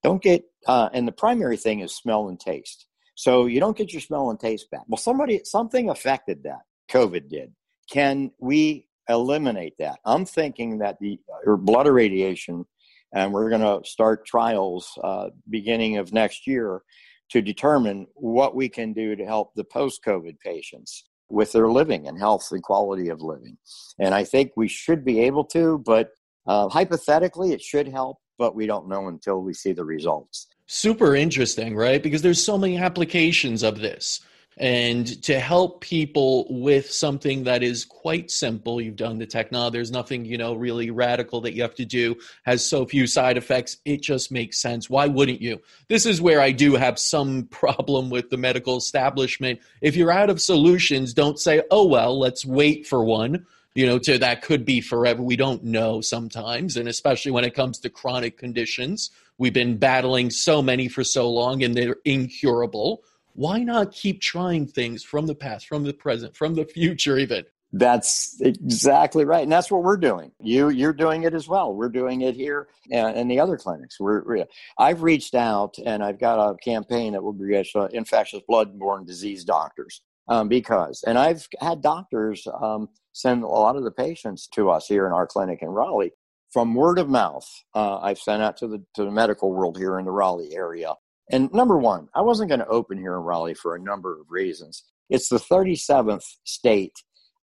don't get, uh, and the primary thing is smell and taste. So you don't get your smell and taste back. Well, somebody, something affected that. COVID did. Can we eliminate that? I'm thinking that the blood irradiation, and we're going to start trials uh, beginning of next year to determine what we can do to help the post-COVID patients with their living and health and quality of living. And I think we should be able to, but uh, hypothetically, it should help, but we don't know until we see the results. Super interesting, right? Because there's so many applications of this. And to help people with something that is quite simple, you've done the tech technology, there's nothing, you know, really radical that you have to do, has so few side effects, it just makes sense. Why wouldn't you? This is where I do have some problem with the medical establishment. If you're out of solutions, don't say, oh, well, let's wait for one you know to that could be forever we don't know sometimes and especially when it comes to chronic conditions we've been battling so many for so long and they're incurable why not keep trying things from the past from the present from the future even That's exactly right, and that's what we're doing. You you're doing it as well. We're doing it here and in the other clinics. We're, we're, I've reached out and I've got a campaign that will uh, infectious blood-borne disease doctors um, because, and I've had doctors um, send a lot of the patients to us here in our clinic in Raleigh from word of mouth. Uh, I've sent out to the to the medical world here in the Raleigh area. And number one, I wasn't going to open here in Raleigh for a number of reasons. It's the 37th state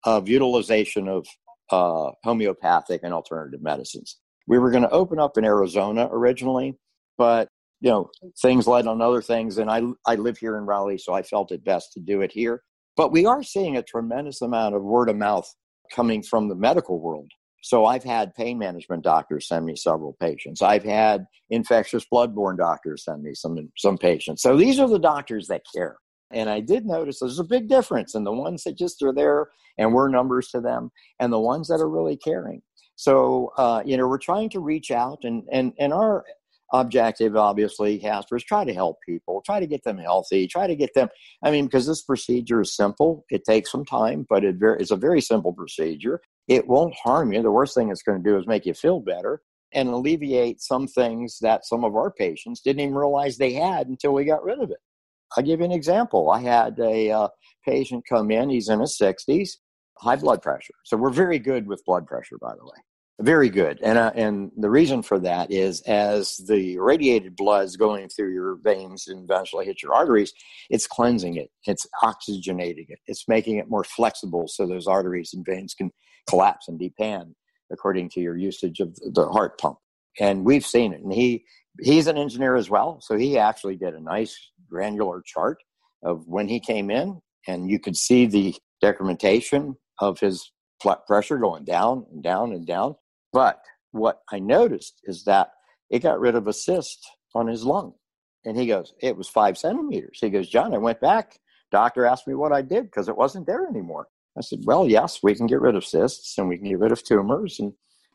of utilization of uh, homeopathic and alternative medicines. We were going to open up in Arizona originally, but you know things led on other things, and I I live here in Raleigh, so I felt it best to do it here. But we are seeing a tremendous amount of word of mouth coming from the medical world. So I've had pain management doctors send me several patients. I've had infectious bloodborne doctors send me some some patients. So these are the doctors that care. And I did notice there's a big difference in the ones that just are there and we're numbers to them and the ones that are really caring. So, uh, you know, we're trying to reach out and, and, and our objective, obviously, Casper, is try to help people, try to get them healthy, try to get them. I mean, because this procedure is simple, it takes some time, but it very, it's a very simple procedure. It won't harm you. The worst thing it's going to do is make you feel better and alleviate some things that some of our patients didn't even realize they had until we got rid of it. I'll give you an example. I had a uh, patient come in, he's in his 60s, high blood pressure. So we're very good with blood pressure, by the way. Very good. And, uh, and the reason for that is as the radiated blood is going through your veins and eventually hit your arteries, it's cleansing it, it's oxygenating it, it's making it more flexible so those arteries and veins can collapse and depend according to your usage of the heart pump. And we've seen it. And he, he's an engineer as well. So he actually did a nice granular chart of when he came in, and you could see the decrementation of his blood pressure going down and down and down. But what I noticed is that it got rid of a cyst on his lung. And he goes, It was five centimeters. He goes, John, I went back. Doctor asked me what I did because it wasn't there anymore. I said, Well, yes, we can get rid of cysts and we can get rid of tumors and,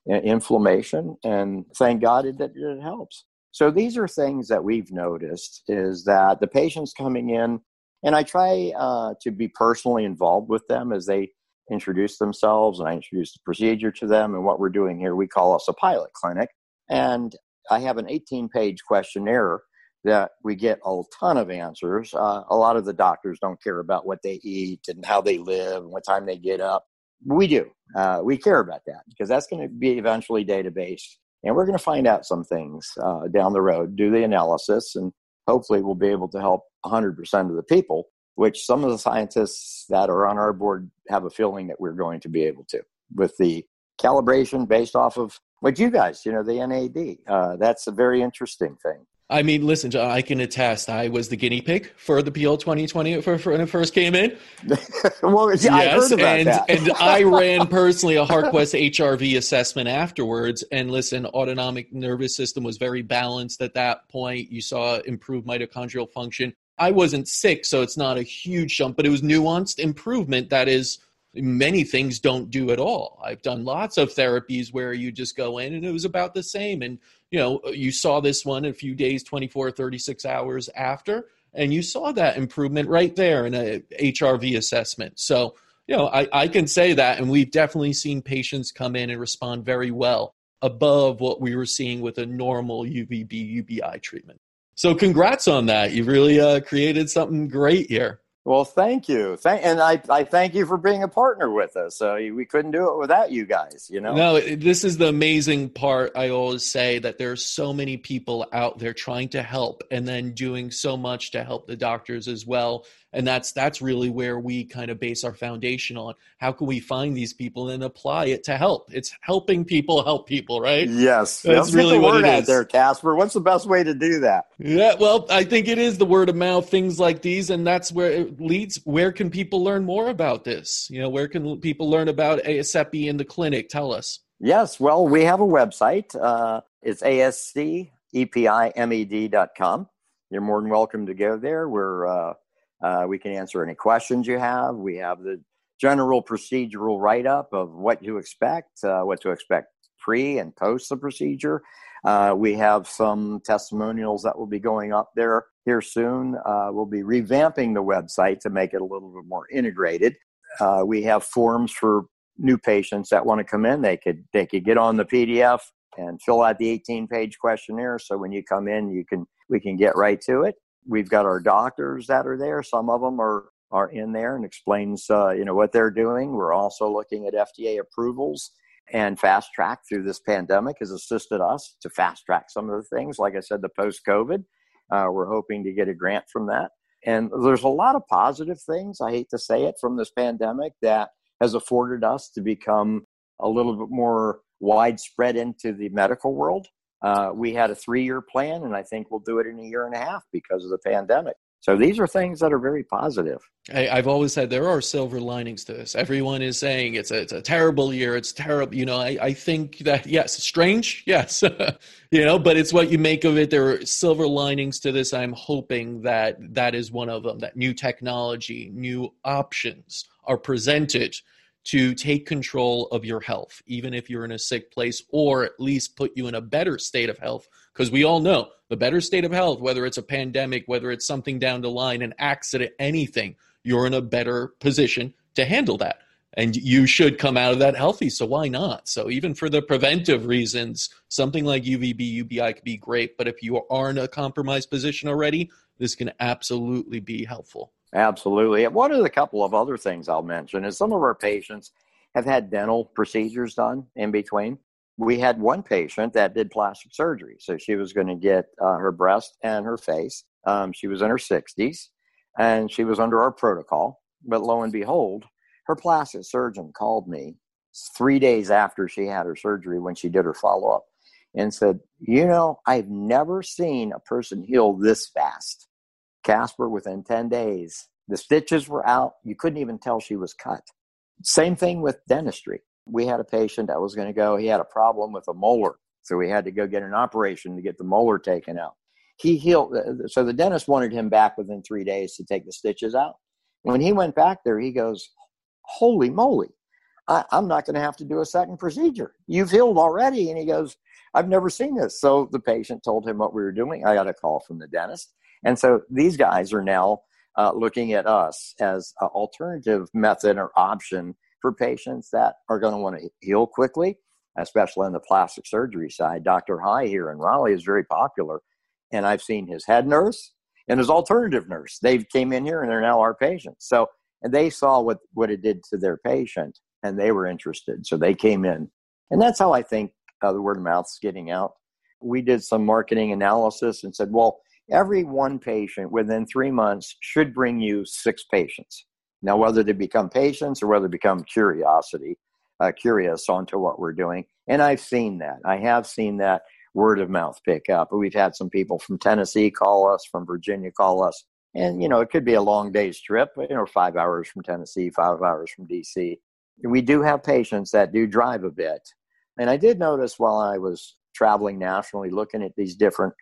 and inflammation. And thank God it, it helps. So these are things that we've noticed is that the patients coming in, and I try uh, to be personally involved with them as they introduce themselves and I introduce the procedure to them and what we're doing here. We call us a pilot clinic. And I have an 18 page questionnaire that we get a ton of answers. Uh, a lot of the doctors don't care about what they eat and how they live and what time they get up. We do. Uh, we care about that because that's going to be eventually database. And we're going to find out some things uh, down the road, do the analysis, and hopefully we'll be able to help 100% of the people which some of the scientists that are on our board have a feeling that we're going to be able to with the calibration based off of what you guys, you know, the NAD. Uh, that's a very interesting thing. I mean, listen, John, I can attest. I was the guinea pig for the PL 2020 for, for when it first came in. well, yeah, yes, and, that. and I ran personally a HeartQuest HRV assessment afterwards. And listen, autonomic nervous system was very balanced at that point. You saw improved mitochondrial function. I wasn't sick, so it's not a huge jump, but it was nuanced improvement that is many things don't do at all. I've done lots of therapies where you just go in and it was about the same. And, you know, you saw this one a few days, 24, 36 hours after, and you saw that improvement right there in a HRV assessment. So, you know, I, I can say that, and we've definitely seen patients come in and respond very well above what we were seeing with a normal UVB UBI treatment. So congrats on that. You really uh, created something great here. Well, thank you. Thank, and I, I thank you for being a partner with us. Uh, we couldn't do it without you guys, you know? No, this is the amazing part. I always say that there's so many people out there trying to help and then doing so much to help the doctors as well and that's that's really where we kind of base our foundation on. How can we find these people and apply it to help? It's helping people help people right? Yes. That's Let's really the what it out is. there casper. What's the best way to do that? Yeah well i think it is the word of mouth things like these and that's where it leads. Where can people learn more about this? You know where can people learn about ASEPI in the clinic? Tell us. Yes well we have a website uh, it's asepimed.com you're more than welcome to go there. We're uh, uh, we can answer any questions you have. We have the general procedural write up of what to expect, uh, what to expect pre and post the procedure. Uh, we have some testimonials that will be going up there here soon. Uh, we'll be revamping the website to make it a little bit more integrated. Uh, we have forms for new patients that want to come in. They could they could get on the PDF and fill out the 18 page questionnaire. So when you come in, you can we can get right to it. We've got our doctors that are there. Some of them are are in there and explains uh, you know what they're doing. We're also looking at FDA approvals and fast track through this pandemic has assisted us to fast track some of the things. Like I said, the post COVID, uh, we're hoping to get a grant from that. And there's a lot of positive things. I hate to say it from this pandemic that has afforded us to become a little bit more widespread into the medical world. Uh, we had a three year plan, and I think we'll do it in a year and a half because of the pandemic. So these are things that are very positive. I, have always said there are silver linings to this. Everyone is saying it's a, it's a terrible year. It's terrible. You know, I, I think that, yes, strange. Yes. you know, but it's what you make of it. There are silver linings to this. I'm hoping that that is one of them, that new technology, new options are presented to take control of your health, even if you're in a sick place, or at least put you in a better state of health. Because we all know the better state of health, whether it's a pandemic, whether it's something down the line, an accident, anything, you're in a better position to handle that. And you should come out of that healthy. So why not? So even for the preventive reasons, something like UVB, UBI could be great. But if you are in a compromised position already, this can absolutely be helpful. Absolutely. One of the couple of other things I'll mention is some of our patients have had dental procedures done in between. We had one patient that did plastic surgery. So she was going to get uh, her breast and her face. Um, she was in her 60s and she was under our protocol. But lo and behold, her plastic surgeon called me three days after she had her surgery when she did her follow up and said, You know, I've never seen a person heal this fast. Casper within 10 days. The stitches were out. You couldn't even tell she was cut. Same thing with dentistry. We had a patient that was going to go, he had a problem with a molar. So we had to go get an operation to get the molar taken out. He healed. Uh, so the dentist wanted him back within three days to take the stitches out. When he went back there, he goes, Holy moly, I, am not going to have to do a second procedure. You've healed already. And he goes, I've never seen this. So the patient told him what we were doing. I got a call from the dentist. And so these guys are now uh, looking at us as an alternative method or option for patients that are going to want to heal quickly, especially on the plastic surgery side. Dr. High here in Raleigh is very popular. And I've seen his head nurse and his alternative nurse. They came in here and they're now our patients. So, and they saw what, what it did to their patient and they were interested. So they came in. And that's how I think uh, the word of mouth is getting out. We did some marketing analysis and said, well, every one patient within three months should bring you six patients. Now, whether they become patients or whether they become curiosity, uh, curious onto what we're doing. And I've seen that. I have seen that word of mouth pick up. We've had some people from Tennessee call us, from Virginia call us. And, you know, it could be a long day's trip, you know, five hours from Tennessee, five hours from DC. We do have patients that do drive a bit. And I did notice while I was traveling nationally, looking at these different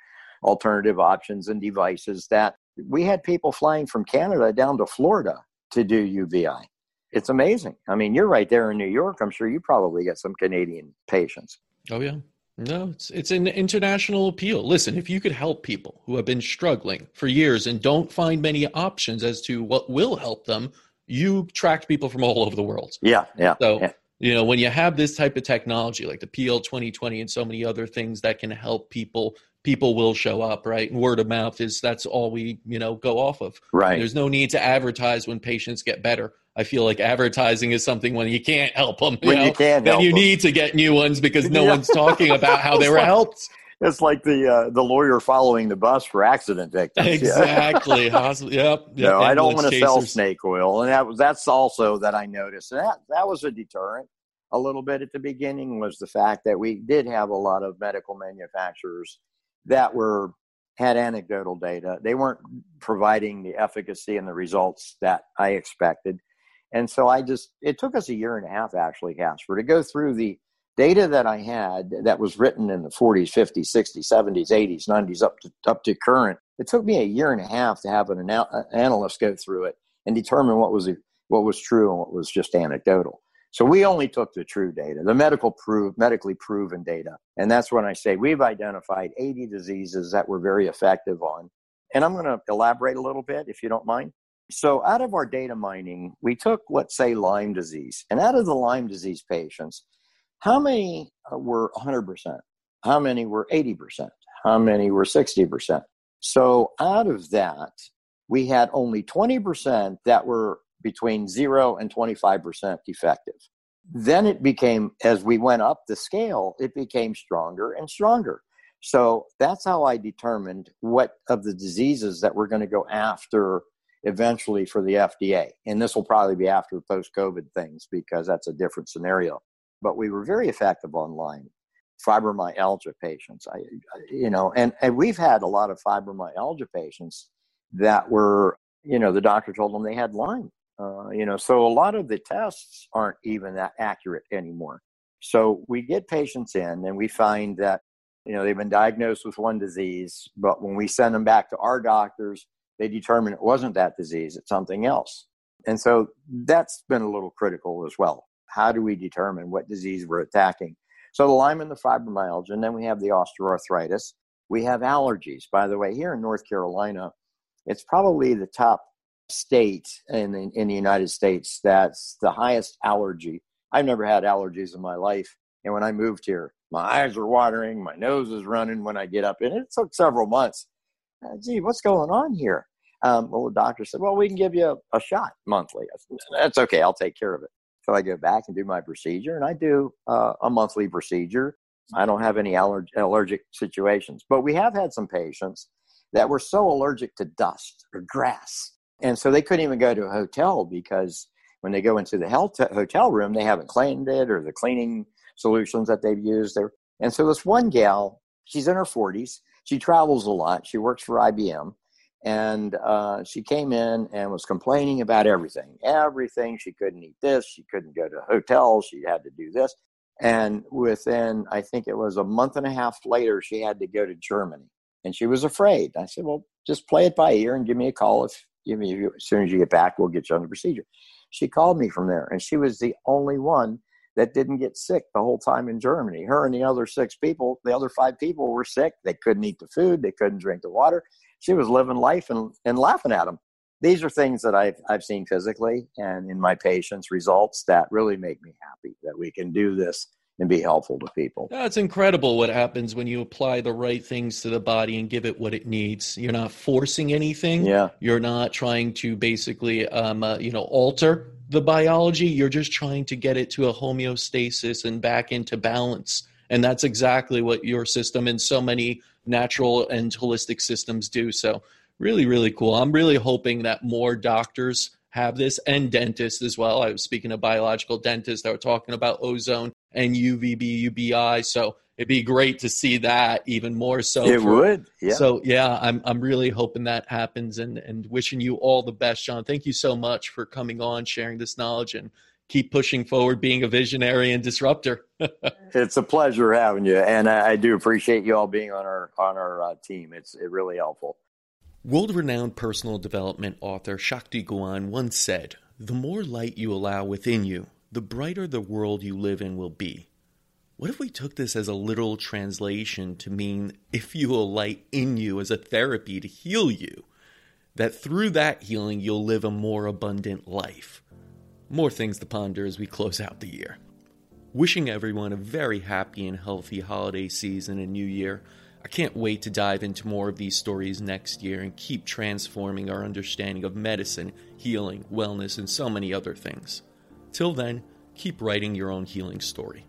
alternative options and devices that we had people flying from Canada down to Florida to do UBI. It's amazing. I mean, you're right there in New York. I'm sure you probably get some Canadian patients. Oh yeah. No, it's it's an international appeal. Listen, if you could help people who have been struggling for years and don't find many options as to what will help them, you attract people from all over the world. Yeah, yeah. So yeah you know when you have this type of technology like the pl 2020 and so many other things that can help people people will show up right and word of mouth is that's all we you know go off of right there's no need to advertise when patients get better i feel like advertising is something when you can't help them you when know, you can't then you them. need to get new ones because no yeah. one's talking about how they were helped it's like the uh, the lawyer following the bus for accident victims. Exactly. yep. yep. No, I don't want to sell snake oil, and that was that's also that I noticed. And that that was a deterrent a little bit at the beginning was the fact that we did have a lot of medical manufacturers that were had anecdotal data. They weren't providing the efficacy and the results that I expected. And so I just, it took us a year and a half actually, Casper, to go through the data that I had that was written in the 40s, 50s, 60s, 70s, 80s, 90s, up to, up to current. It took me a year and a half to have an anal- uh, analyst go through it and determine what was, what was true and what was just anecdotal. So we only took the true data, the medical prove, medically proven data. And that's when I say we've identified 80 diseases that we're very effective on. And I'm going to elaborate a little bit if you don't mind. So out of our data mining, we took, let's say, Lyme disease. And out of the Lyme disease patients, how many uh, were 100%? How many were 80%? How many were 60%? So out of that, we had only 20% that were between 0 and 25% effective. Then it became, as we went up the scale, it became stronger and stronger. So that's how I determined what of the diseases that we're going to go after eventually for the FDA. And this will probably be after post COVID things because that's a different scenario. But we were very effective on Lyme. Fibromyalgia patients, I, you know, and, and we've had a lot of fibromyalgia patients that were, you know, the doctor told them they had Lyme. Uh, you know, so a lot of the tests aren't even that accurate anymore. So we get patients in and we find that, you know, they've been diagnosed with one disease, but when we send them back to our doctors, they determine it wasn't that disease, it's something else. And so that's been a little critical as well. How do we determine what disease we're attacking? So the Lyme and the fibromyalgia, and then we have the osteoarthritis. We have allergies. By the way, here in North Carolina, it's probably the top state in the, in the United States that's the highest allergy. I've never had allergies in my life. And when I moved here, my eyes are watering, my nose is running when I get up. And it took several months. Uh, gee, what's going on here? Um, well, the doctor said, well, we can give you a, a shot monthly. Said, That's okay. I'll take care of it. So I go back and do my procedure, and I do uh, a monthly procedure. I don't have any aller- allergic situations, but we have had some patients that were so allergic to dust or grass, and so they couldn't even go to a hotel because when they go into the hotel room, they haven't cleaned it or the cleaning solutions that they've used there. And so this one gal, she's in her 40s. She travels a lot. She works for IBM and uh, she came in and was complaining about everything everything. She couldn't eat this. She couldn't go to hotels she had to do this. And within i think it was a month and a half later she had to go to germany. And she was afraid. I said well just play it by ear and give me a call if give me as soon as you get back we'll get you on the procedure. She called me from there and she was the only one that didn't get sick the whole time in germany. Her and the other six people the other five people were sick. They couldn't eat the food. They couldn't drink the water. She was living life and, and laughing at them. These are things that I've, I've seen physically and in my patients' results that really make me happy that we can do this and be helpful to people. That's incredible what happens when you apply the right things to the body and give it what it needs. You're not forcing anything. Yeah. You're not trying to basically, um, uh, you know, alter the biology. You're just trying to get it to a homeostasis and back into balance. And that's exactly what your system and so many natural and holistic systems do. So, really, really cool. I'm really hoping that more doctors have this and dentists as well. I was speaking to biological dentists that were talking about ozone and UVB, UBI. So it'd be great to see that even more so. It for, would. Yeah. So yeah, I'm I'm really hoping that happens and and wishing you all the best, John. Thank you so much for coming on, sharing this knowledge and keep pushing forward, being a visionary and disruptor. it's a pleasure having you, and I, I, do appreciate you all being on our on our uh, team. It's it really helpful. World-renowned personal development author Shakti Gawain once said, "The more light you allow within you, the brighter the world you live in will be." What if we took this as a literal translation to mean if you will light in you as a therapy to heal you, that through that healing you'll live a more abundant life? More things to ponder as we close out the year. Wishing everyone a very happy and healthy holiday season and new year. I can't wait to dive into more of these stories next year and keep transforming our understanding of medicine, healing, wellness, and so many other things. Till then, keep writing your own healing story.